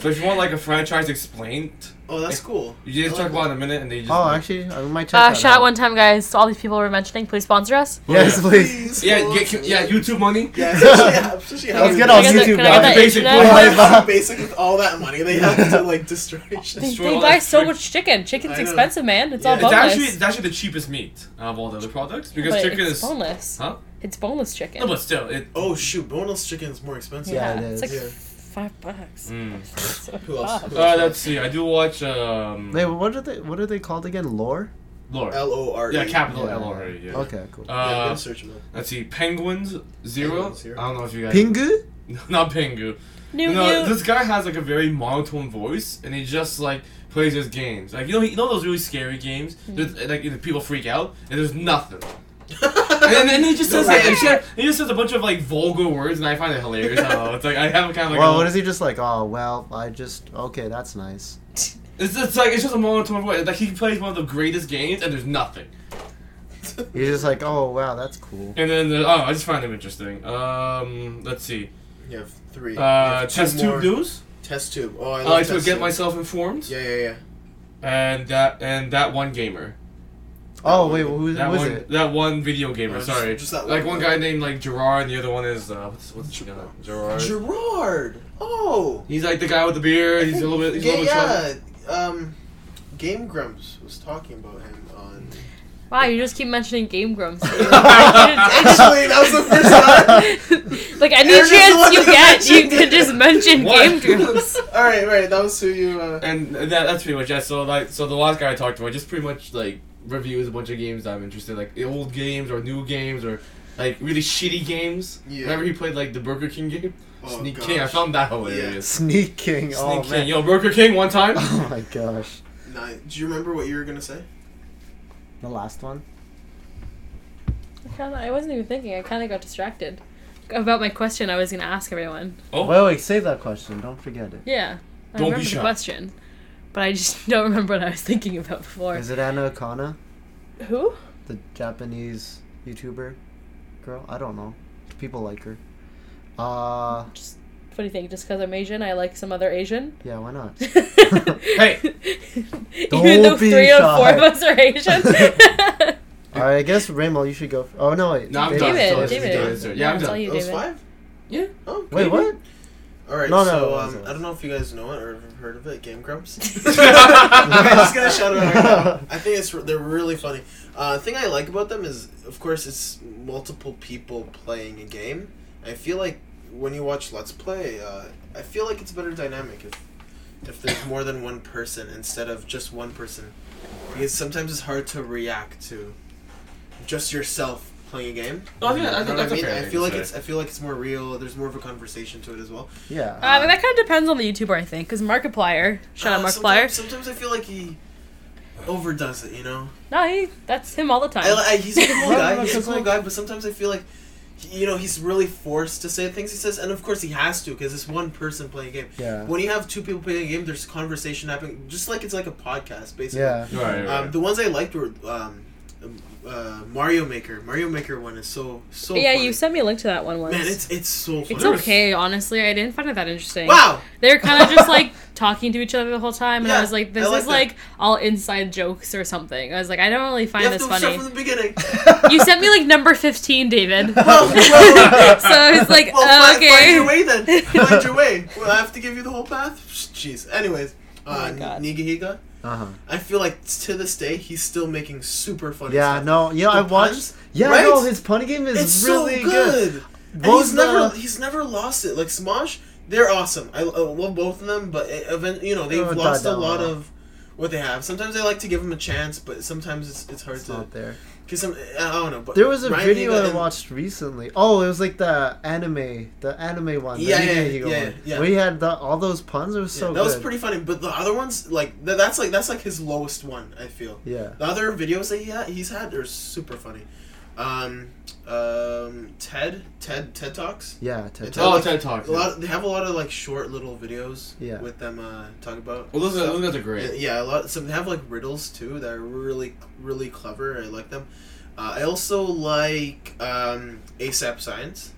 So if you want like a franchise explained, Oh, that's cool. you just I talk like about it in a minute, and they just. Oh, like- actually, I might check Uh, that shout out out. one time, guys. To all these people we're mentioning, please sponsor us. Yes, Yeah. please. Yeah, get, yeah, YouTube money. Yeah, especially, especially Let's how get they- on Can I get YouTube, that- can I get guys. that Basic internet? How my God. basic with all that money they have to like destroy They. Destroy they all buy that so frick- much chicken. Chicken's know. expensive, man. It's Yeah. all It's It's boneless. actually it's actually the cheapest meat out of all the other products because but chicken it's is. boneless. Huh? It's boneless chicken. No, but still, it. Oh shoot, boneless chicken is more expensive. Yeah, yeah, it it's is. like Yeah. Five bucks. Mm. So Who else? Who Uh, let's see. I do watch um. Wait, what are they? What are they called again? Lore? Lore. L O R E. Yeah, capital Yeah. L O R E. Yeah. Okay, cool. Yeah, Uh, gonna search them let's see. Penguins Zero. Penguins Zero. I don't know if you guys. Pingu? Not Pingu. New, no, new. this guy has like a very monotone voice, and he just like plays his games. Like you know, you know those really scary games, Hmm. There's, like you know, people freak out, and there's nothing. And then he just says like, he just- he just says a bunch of like vulgar words, and I find it hilarious. I. It's like I have kind of like. well, a, what is he just like? Oh, well, I just okay, that's nice. It's, it's like it's just a monotone voice. Like he plays one of the greatest games, and there's nothing. He's just like, oh wow, that's cool. And then the, oh, I just find him interesting. Um, let's see. You have three. Uh, have test more. tube news. Test tube. Oh, I I love like to test get tube. myself informed. Yeah, yeah, yeah. And that and that one gamer. Oh one- wait, who, That who is one, it? that one video gamer. Uh, sorry, just that like one one guy. guy named like Gerard, and the other one is uh, what's what's uh, Gerard. Gerard. Oh. He's like the guy with the beard. He's a little bit. He's a little bit chubby. yeah. Um, Game Grumps was talking about him on. Wow, you just keep mentioning Game Grumps. Actually, that was the first time. like any Aaron's the chance you get, you could just mention What? Game Grumps. All right, right. That was who you. Uh, And that, that's pretty much it. So like, so the last guy I talked to, I just pretty much like reviews a bunch of games that I'm interested, in, like old games or new games or like really shitty games. Yeah. Remember he played like the Burger King game, oh, Sneak gosh. King. I found that hilarious. Sneak King. Oh, Sneak oh King, man. yo, Burger King one time. Oh my gosh. Nah, do you remember what you were gonna say? The last one. I, kinda, I wasn't even thinking. I kind of got distracted about my question I was going to ask everyone. Oh. Wait, wait, save that question. Don't forget it. Yeah, I Don't be remember the shy. question, but I just don't remember what I was thinking about before. Is it Anna Akana, Who? the Japanese YouTuber girl? I don't know. People like her. Uh, Just what do you think? Just because I'm Asian, I like some other Asian. yeah, why not? Hey. Even Don't though be three of four of us are Asian. All right, I guess Rainbow, you should go. F- oh no, wait. No, I'm David. done. David, So David. Yeah, I'm done. you, That was five. Yeah. Oh, Wait, what? All right. No, no, so it um, wasn't. I don't know if you guys know it or have heard of it. Game Grumps. I'm just gonna shout it out. I think it's they're really funny. Uh, the thing I like about them is, of course, it's multiple people playing a game. I feel like when you watch Let's Play, uh, I feel like it's a better dynamic if if there's more than one person instead of just one person, because sometimes it's hard to react to just yourself playing a game. Oh yeah, I think that's I a mean? fair I feel like say. it's I feel like it's more real. There's more of a conversation to it as well. Yeah. Uh, but that kind of depends on the YouTuber, I think. Because Markiplier, shout out Uh, Markiplier. sometimes, sometimes I feel like he overdoes it. You know, No, he, that's him all the time. I, I, he's a cool guy. He's a cool guy, but sometimes I feel like. You know, he's really forced to say things he says, and of course he has to because it's one person playing a game. yeah. When you have two people playing a game, there's conversation happening, just like it's like a podcast, basically. Yeah. Right, right. Um, the ones I liked were um, uh, Mario Maker. Mario Maker one is so so. yeah, funny. you sent me a link to that one once. Man, it's it's so. Funny. It's okay, honestly. I didn't find it that interesting. Wow. They're kind of just like talking to each other the whole time, and I was like, "This like is that. like all inside jokes or something." I was like, "I don't really find this funny." from the beginning. you sent me like number fifteen, David. well, well, so I was like, well, oh, find, okay. find your way then. Find your way. Well, I have to give you the whole path. Jeez. Anyways, Oh uh, my God. Nigahiga. Uh huh. I feel like to this day he's still making super funny. Yeah, stuff. no, you know, The I watched. Yeah, right? no, his punny game is It's really so good. And What he's was never he's never lost it. Like Smosh, they're awesome. I, I love both of them, but it, event, you know they've Oh, lost a lot lot. of what they have. Sometimes I like to give them a chance, but sometimes it's it's hard It's to not there. Because I don't know. But There was a Ryan video Higa I and- watched recently. Oh, it was like the anime, the anime one. the Yeah, yeah, yeah, one, yeah. Where he had the, all those puns. It was so that good. was pretty funny. But the other ones, like th- that's like that's like his lowest one. I feel Yeah. the other videos that he ha- he's had are super funny. Um, um, Ted, Ted, TED talks. Yeah. Ted It's Talk. Oh, like- TED Talk. A lot. They have a lot of like short little videos. Yeah. With them uh, talk about. Well, those, are, stuff. those guys are Yeah, great. Yeah, a lot. Some they have like riddles too that are really, really clever. I like them. Uh, I also like um, ASAP Science.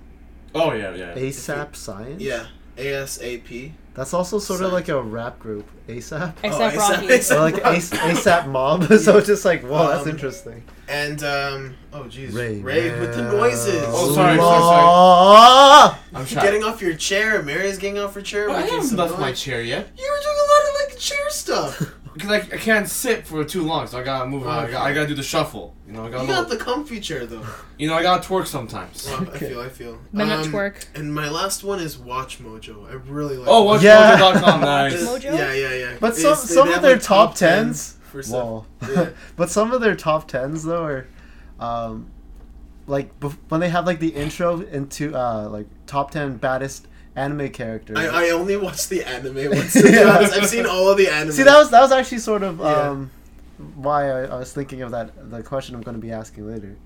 Oh yeah, yeah. ASAP Science. Yeah, ASAP. That's also sort of like a rap group. ASAP. Except Oh, Rocky. ASAP. or like ASAP Mob. so it's just like, whoa, that's Um, interesting. And um, oh jeez, Ray, Ray with the noises. Oh, sorry, sorry, sorry. I'm You're getting off your chair. Mary's getting off her chair. Well, I making haven't some left my chair yet You were doing a lot of like chair stuff. because I, I can't sit for too long, so I gotta move. around. I, gotta, I gotta do the shuffle. You know, I gotta. you got the comfy chair though. you know, I gotta twerk sometimes. Well, I feel. I feel. Men at Um, work. And my last one is Watch Mojo. I really like. Oh, Watch Yeah. watchmojo.com, nice. Mojo? Yeah, yeah, yeah. But some they- some of have, their like, top tens. for stuff. Whoa. Yeah. but some of their top tens though are, um, like bef- when they have like the intro into uh like top ten baddest anime characters. I, I only watch the anime ones. Be honest. I've seen all of the anime. See that was that was actually sort of Yeah. um why I, I was thinking of that the question I'm going to be asking later.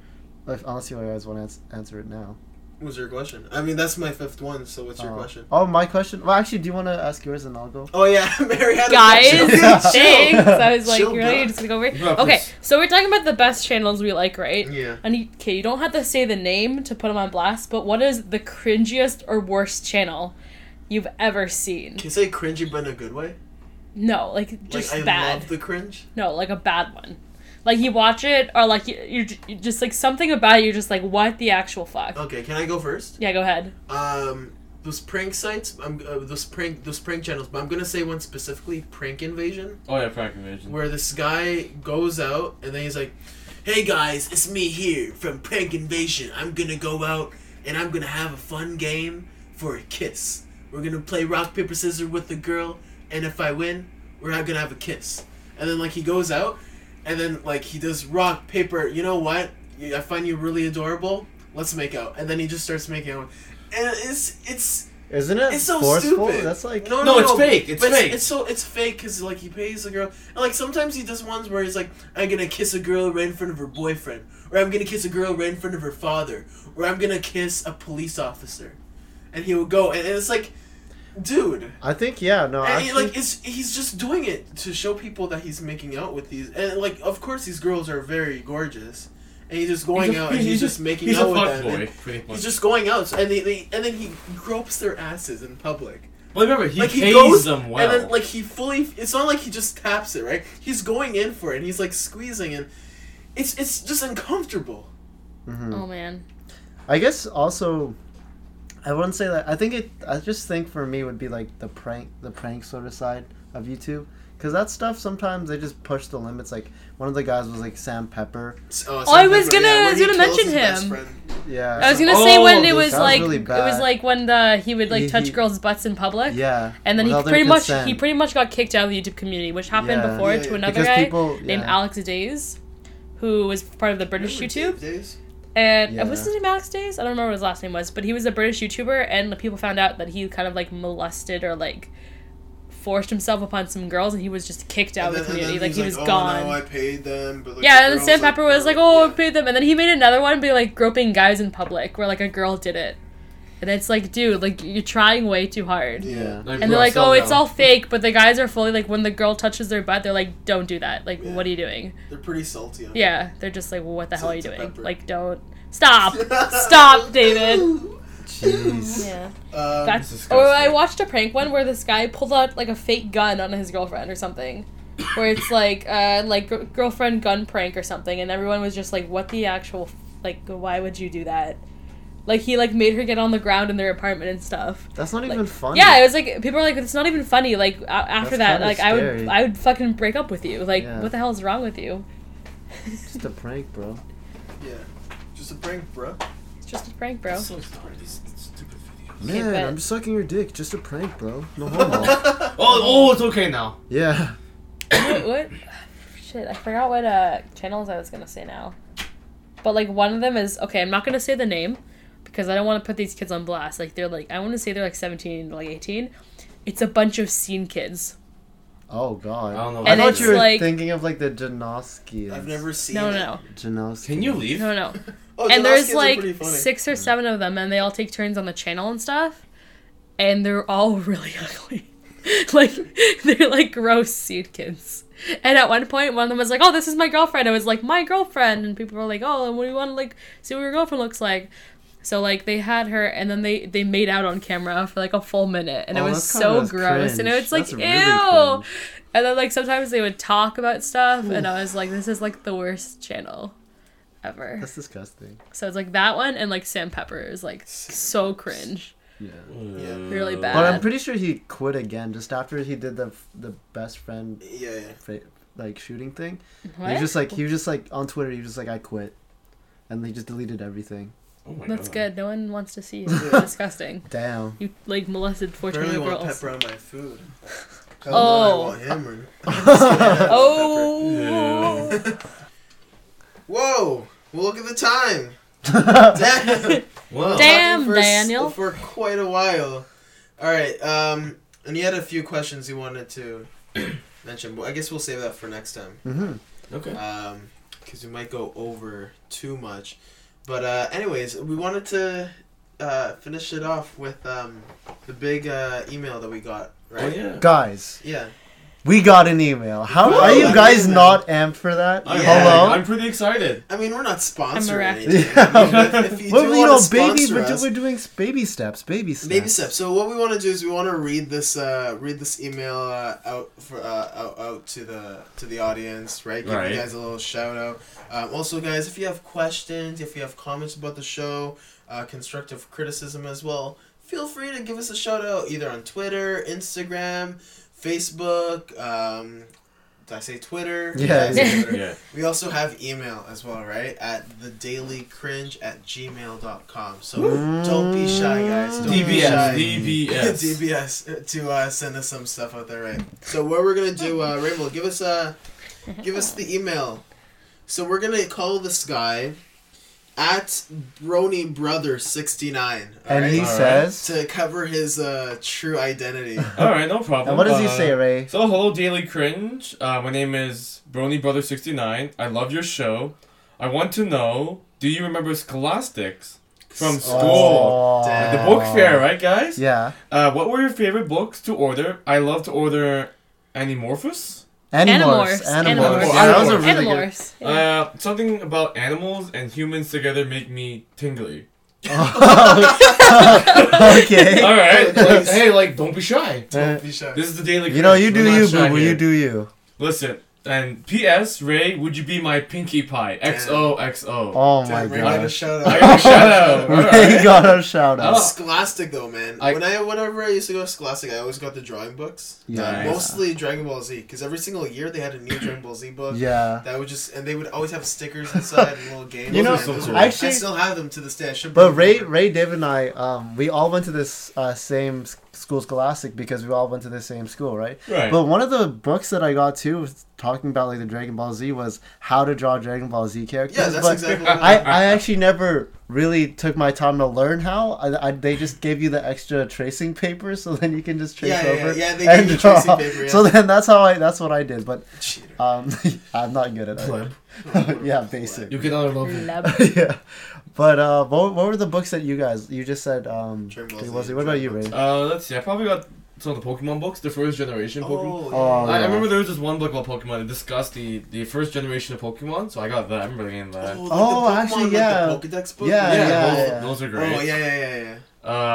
If, unless you guys want to ans- answer it now. What was your question? I mean, that's my fifth one. So what's your Oh. question? Oh, my question. Well, actually, do you want to ask yours and I'll go? Oh yeah, Mary had a Guys, question. thanks. I was like, Chill, really? You're just gonna go over? Yeah, Okay, so we're talking about the best channels we like, right? Yeah. And you, okay, you don't have to say the name to put them on blast, but what is the cringiest or worst channel you've ever seen? Can you say cringy but in a good way? No, like just like I bad. love the cringe. No, like a bad one. Like you watch it, or like you, you're, just like something about it. You're just like, what the actual fuck? Okay, can I go first? Yeah, go ahead. Um, those prank sites. I'm uh, those prank those prank channels. But I'm gonna say one specifically, Prank Invasion, Oh yeah, prank invasion. where this guy goes out and then he's like, "Hey guys, it's me here from Prank Invasion. I'm gonna go out and I'm gonna have a fun game for a kiss. We're gonna play rock paper scissors with the girl, and if I win, we're not gonna have a kiss." And then like he goes out, and then like he does rock paper. You know what? I find you really adorable. Let's make out. And then he just starts making out. And it's it's Isn't it it's so forceful? stupid. That's like no, No, no, it's no, fake, it's but fake. It's, so it's fake because like he pays the girl, and like sometimes he does ones where he's like, I'm gonna kiss a girl right in front of her boyfriend, or I'm gonna kiss a girl right in front of her father, or I'm gonna kiss a police officer, and he will go, and, and it's like, dude. I think yeah. No, And he, actually, like it's he's just doing it to show people that he's making out with these, and like of course these girls are very gorgeous, and he's just going He's a- out and he's, just making he's out a with them. boy, and pretty much. He's just going out, and they, they and then he gropes their asses in public. Well, remember he like pays he goes them well. and then like he fully. It's not like he just taps it, right? He's going in for it. and He's like squeezing, and it's it's just uncomfortable. Mhm. Oh man. I guess also, I wouldn't say that. I think it. I just think for me would be like the prank, the prank sort of side of YouTube, because that stuff sometimes they just push the limits. Like one of the guys was like Sam Pepper. Uh, Oh, I was Pepper, gonna- where I was gonna mention him. Yeah. I was gonna Oh, say when it that was was like really it was like when the he would like He- touch he- girls' butts in public. Yeah. And then he without their pretty much consent. he pretty much got kicked out of the YouTube community, which happened Yeah. before Yeah, to yeah. another because guy people named yeah. Alex Days, who was part of the British YouTube. Days? And uh, Yeah. was his name Alex Days? I don't remember what his last name was, but he was a British YouTuber, and the people found out that he kind of like molested or like forced himself upon some girls, and he was just kicked out And of the community. Like he was oh, gone. No, I paid them. But, like, yeah, the and then Sam Pepper was like, yeah. "Oh, I paid them," and then he made another one, be like groping guys in public, where like a girl did it, And it's like, dude, like you're trying way too hard. Yeah. Like, And they're like, settle oh, it's down. all fake, but the guys are fully like, when the girl touches their butt, they're like, don't do that. Like, Yeah. what are you doing? They're pretty salty. On Yeah, they're just like, well, what the hell are you doing? pepper. Like, don't stop, stop, David. Jeez. Yeah, Um, that's. It's Or I watched a prank one where this guy pulled out like a fake gun on his girlfriend or something, where it's like, uh, like gr- girlfriend gun prank or something, and everyone was just like, what the actual, f- like, why would you do that? Like he like made her get on the ground in their apartment and stuff. That's not Like, even funny. Yeah, it was like people were like, "It's not even funny." Like a- after That's that, kinda like I would. I would fucking break up with you. Like, Yeah. what the hell is wrong with you? Just a prank, bro. yeah, just a prank, bro. It's just a prank, bro. So these stupid videos. Man, but- I'm sucking your dick. Just a prank, bro. No homo. Oh, oh, it's okay now. yeah. what, what? Shit, I forgot what uh channels I was gonna say now. But like one of them is okay. I'm not gonna say the name because I don't want to put these kids on blast. Like they're like I want to say they're like 17 to like 18. It's a bunch of scene kids. Oh god. I don't know. I And thought you were like- thinking of like the Janoski. I've never seen. No, it. no, Janoski. Can you leave? no, no. Oh, and the there's last kids are like six or seven of them, and they all take turns on the channel and stuff. And they're all really ugly. like they're like gross seed kids. And at one point, one of them was like, "Oh, this is my girlfriend." I was like, "My girlfriend," and people were like, "Oh, and what do you want to like see what your girlfriend looks like?" So like they had her, and then they they made out on camera for like a full minute, and Oh, it was so gross, and it was like That's ew. cringe. and then like sometimes they would talk about stuff, and I was like, "This is like the worst channel ever." That's disgusting. So it's like that one and like Sam Pepper is like so cringe. Yeah. Yeah. Really bad. But I'm pretty sure he quit again just after he did the the best friend Yeah, yeah. fa- like shooting thing. He was just like he was just like on Twitter. He was just like I quit, and he just deleted everything. Oh my That's God. good. No one wants to see you. You're disgusting. Damn. You like molested 14 Barely year want girls. pepper on my food. I don't Oh. know I want him or. I'm just kidding, I Oh. have. Whoa! Well, look at the time. Damn. Well, Damn, for s- Daniel. For quite a while. All right. Um, and you had a few questions you wanted to mention, but I guess we'll save that for next time. hmm Okay. Um, because we might go over too much. But uh, anyways, we wanted to uh, finish it off with um, the big uh, email that we got. Oh Right. yeah. Guys, Yeah. We got an email. How Well, are you guys mean, not amped for that? I'm, Yeah. Hello. I'm pretty excited. I mean, we're not sponsored or I'm anything. Yeah. I mean, if, if you well, do you know, baby, sponsor we're, do- we're doing baby steps, baby steps. baby steps. So what we want to do is we want to read this uh, read this email uh, out for uh, out, out to the to the audience, right? Give Right. you guys a little shout out. Um, also, guys, if you have questions, if you have comments about the show, uh, constructive criticism as well, feel free to give us a shout out either on Twitter, Instagram, Facebook. Um, did I say Twitter? Yeah, I said yeah. Twitter. Yeah. We also have email as well, right? At thedailycringe at gmail.com. So don't be shy, guys. Don't be DBS. shy. DBS. DBS uh, to uh, send us some stuff out there, right? So what we're gonna do, uh, Rainbow, give us uh, give us the email. So we're gonna call this guy at Brony Brother sixty nine. and he Alright. says, to cover his uh, true identity. All right, no problem. and what does he Uh, say, Ray? So hello, Daily Cringe. Uh, my name is Brony Brother sixty nine. I love your show. I want to know, do you remember Scholastics from school? Oh. Damn. The book fair, right, guys? Yeah. Uh, what were your favorite books to order? I love to order Animorphs. Animorphs. Animorphs. Animorphs. Animorphs. Yeah, that was a really good. Animorphs. Yeah. Uh, something about animals and humans together make me tingly. okay. All right, like, hey, like, don't be shy. Don't be shy. This is the Daily. You know, you do you, shy boo boo. You do you. Listen, and P.S. Ray, would you be my Pinkie Pie? XOXO. Oh my Damn, Ray, got a god. shout I got a shout out. All Ray right. got a shout out. Oh. Scholastic though, man. I- when I whenever I used to go to Scholastic, I always got the drawing books. Yeah. Nice. Mostly Dragon Ball Z, because every single year they had a new Dragon Ball Z book. Yeah. That would just and they would always have stickers inside and little games. You know, and those were- actually- I still have them to this day. I should. But bring Ray, them Ray, Dave, and I, um, we all went to this uh, same s- school, Scholastic, because we all went to the same school, right? Right. But one of the books that I got too, talking about like the Dragon Ball Z, was how to draw Dragon Ball Z characters. Yeah, that's but exactly. What I, I actually never really took my time to learn how. I, I, they just gave you the extra tracing paper, so then you can just trace Yeah, yeah, over. yeah, they and gave you tracing draw. paper, yeah. So then that's how I that's what I did. But um, I'm not good at it. Yeah, basic. You can learn a level. Lab. yeah. But uh, what, what were the books that you guys? You just said um. Dragon Ball Z, Ball Z. What about you, Dragon Ray? Uh, let's see. I probably got some of the Pokemon books, the first generation Pokemon. Oh, I, I remember there was this one book about Pokemon that discussed the, the first generation of Pokemon, so I got that. I remember getting that. Oh, like Oh, the Pokemon, actually, like yeah. The Pokedex book? Yeah, yeah, yeah, those, yeah. those are great. Oh, yeah, yeah, yeah, yeah.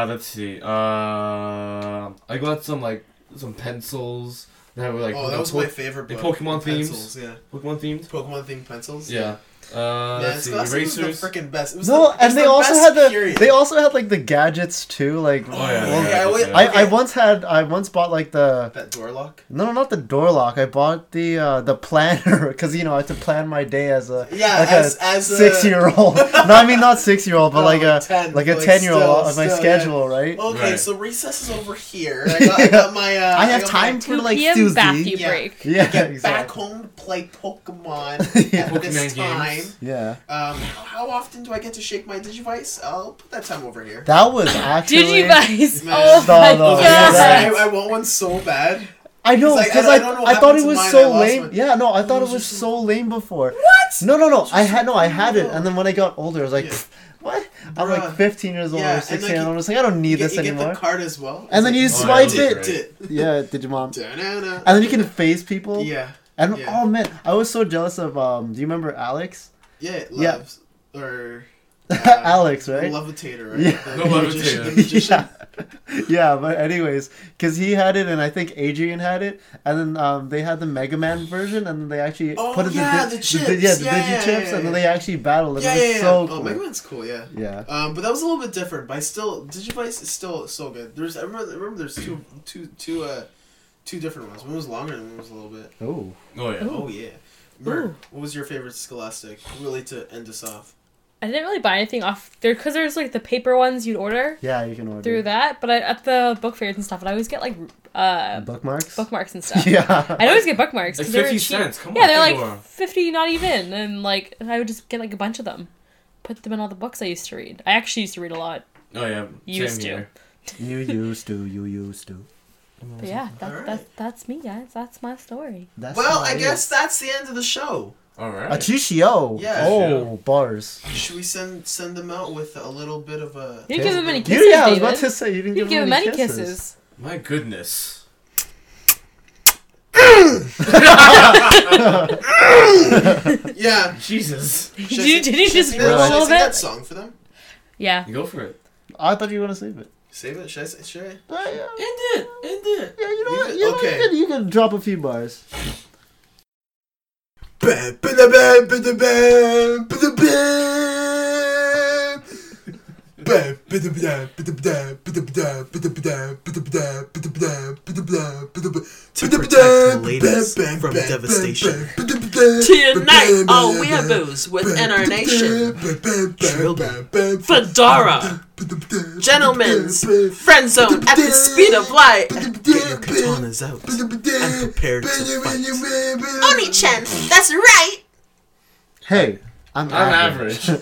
Uh, let's see. Uh, I got some like some pencils that were like oh, that was po- my favorite book. Pokemon the themes. pencils, Yeah. Pokemon themed. Pokemon themed pencils. Yeah. Uh, Man, let's see. Scholastic was the freaking best. It was No, the, it was and they the also had the period. they also had like the gadgets too. Like, Oh, Oh, yeah, well, yeah, I yeah. I, I once had I once bought like the that door lock. no not the door lock. I bought the uh, the planner because you know I had to plan my day as a Yeah, like as, a as a six year old. no, I mean not six year old, but No, like a 10, like a like, ten year still- old of my still, schedule, right? Okay, Right. so recess is over here. I got, I got my. Uh, I have got time My, for 2 like p.m. Susie. bathroom Yeah. break. Yeah, get back home to play Pokemon Yeah. at this time. Games. Yeah, Um, how, how often do I get to shake my Digivice? I'll put that time over here. that was actually. Digivice. Man. Oh No, my god. yeah, I, I want one so bad. I know It's like, because I- I, I don't I, thought it was mine, so lame. mine. Yeah, no, I thought was it was just so lame before. What? No, no, no. I had no, I had it, and then when I got older, I was like, Yeah. "Pfft, what? I'm like 15 years old Yeah, or and 16, like and you- I'm just like, I don't You need get, this you get anymore. the card as well. And then you It's swipe yeah, it. that's Dit, Yeah, Digimon. dit. Da-na-na. And then you can phase people. Yeah, And yeah. oh man, I was so jealous of um. Do you remember Alex? Yeah, it Yeah. loves or Alex, right? Levitator, right? Yeah. The, The magician- Levitator. the magician. yeah. yeah, but anyways, because he had it, and I think Adrian had it, and then um, they had the Mega Man version, and then they actually Oh, put it yeah, the, the di- chips. yeah, the Yeah, digi yeah, chips, yeah, and then they actually battled. And Yeah, it was yeah, yeah. so Oh, cool. Mega Man's cool, yeah. yeah. Um, but that was a little bit different. But I still, Digivice is still so good. There's, I remember, I remember there's two, two, two, uh, two different ones. One was longer and one was a little bit. Oh. Oh yeah. Oh yeah. Mer, what was your favorite Scholastic? Really to end us off. I didn't really buy anything off there because there's like the paper ones you'd order Yeah, you can order. through that. But I, at the book fairs and stuff, I always get like uh Bookmarks. bookmarks and stuff. yeah. I'd always get bookmarks Like because they were 50 cheap. cents. Come Yeah, on. they're Pandora. like fifty, not even, and like I would just get like a bunch of them, put them in all the books I used to read. I actually used to read a lot. Oh yeah. Used Same to. here. You used to. You used to. But yeah, that, Alright. that that's me, guys. That's my story. That's well, I it guess is. that's the end of the show. All right. A oh, Yeah. Oh, bars. Should we send send them out with a little bit of a? You didn't give him any You, kisses, yeah, I was about to say you didn't you give, give him any any kisses. My goodness. Yeah. Jesus. Did you, did you just sing roll that- a should I little sing that song for them? Yeah. You go for it. I thought you were gonna save it. Save it. Should I? say- Should I? Uh, yeah. End it. End it. Yeah, you know You what? could- You, know, okay. you, can, you can drop a few bars. Bam, ba-da-bam, ba-da-bam, ba-da-bam. To protect ladies Bam, bam, from devastation. bam, bam, To unite bam, all bam, weeaboos within our nation. Fedora. bam, Gentlemen's friend zone at the speed of light. Get your katanas out and prepare to fight. Oni-chan, that's right. Hey, I'm, I'm average.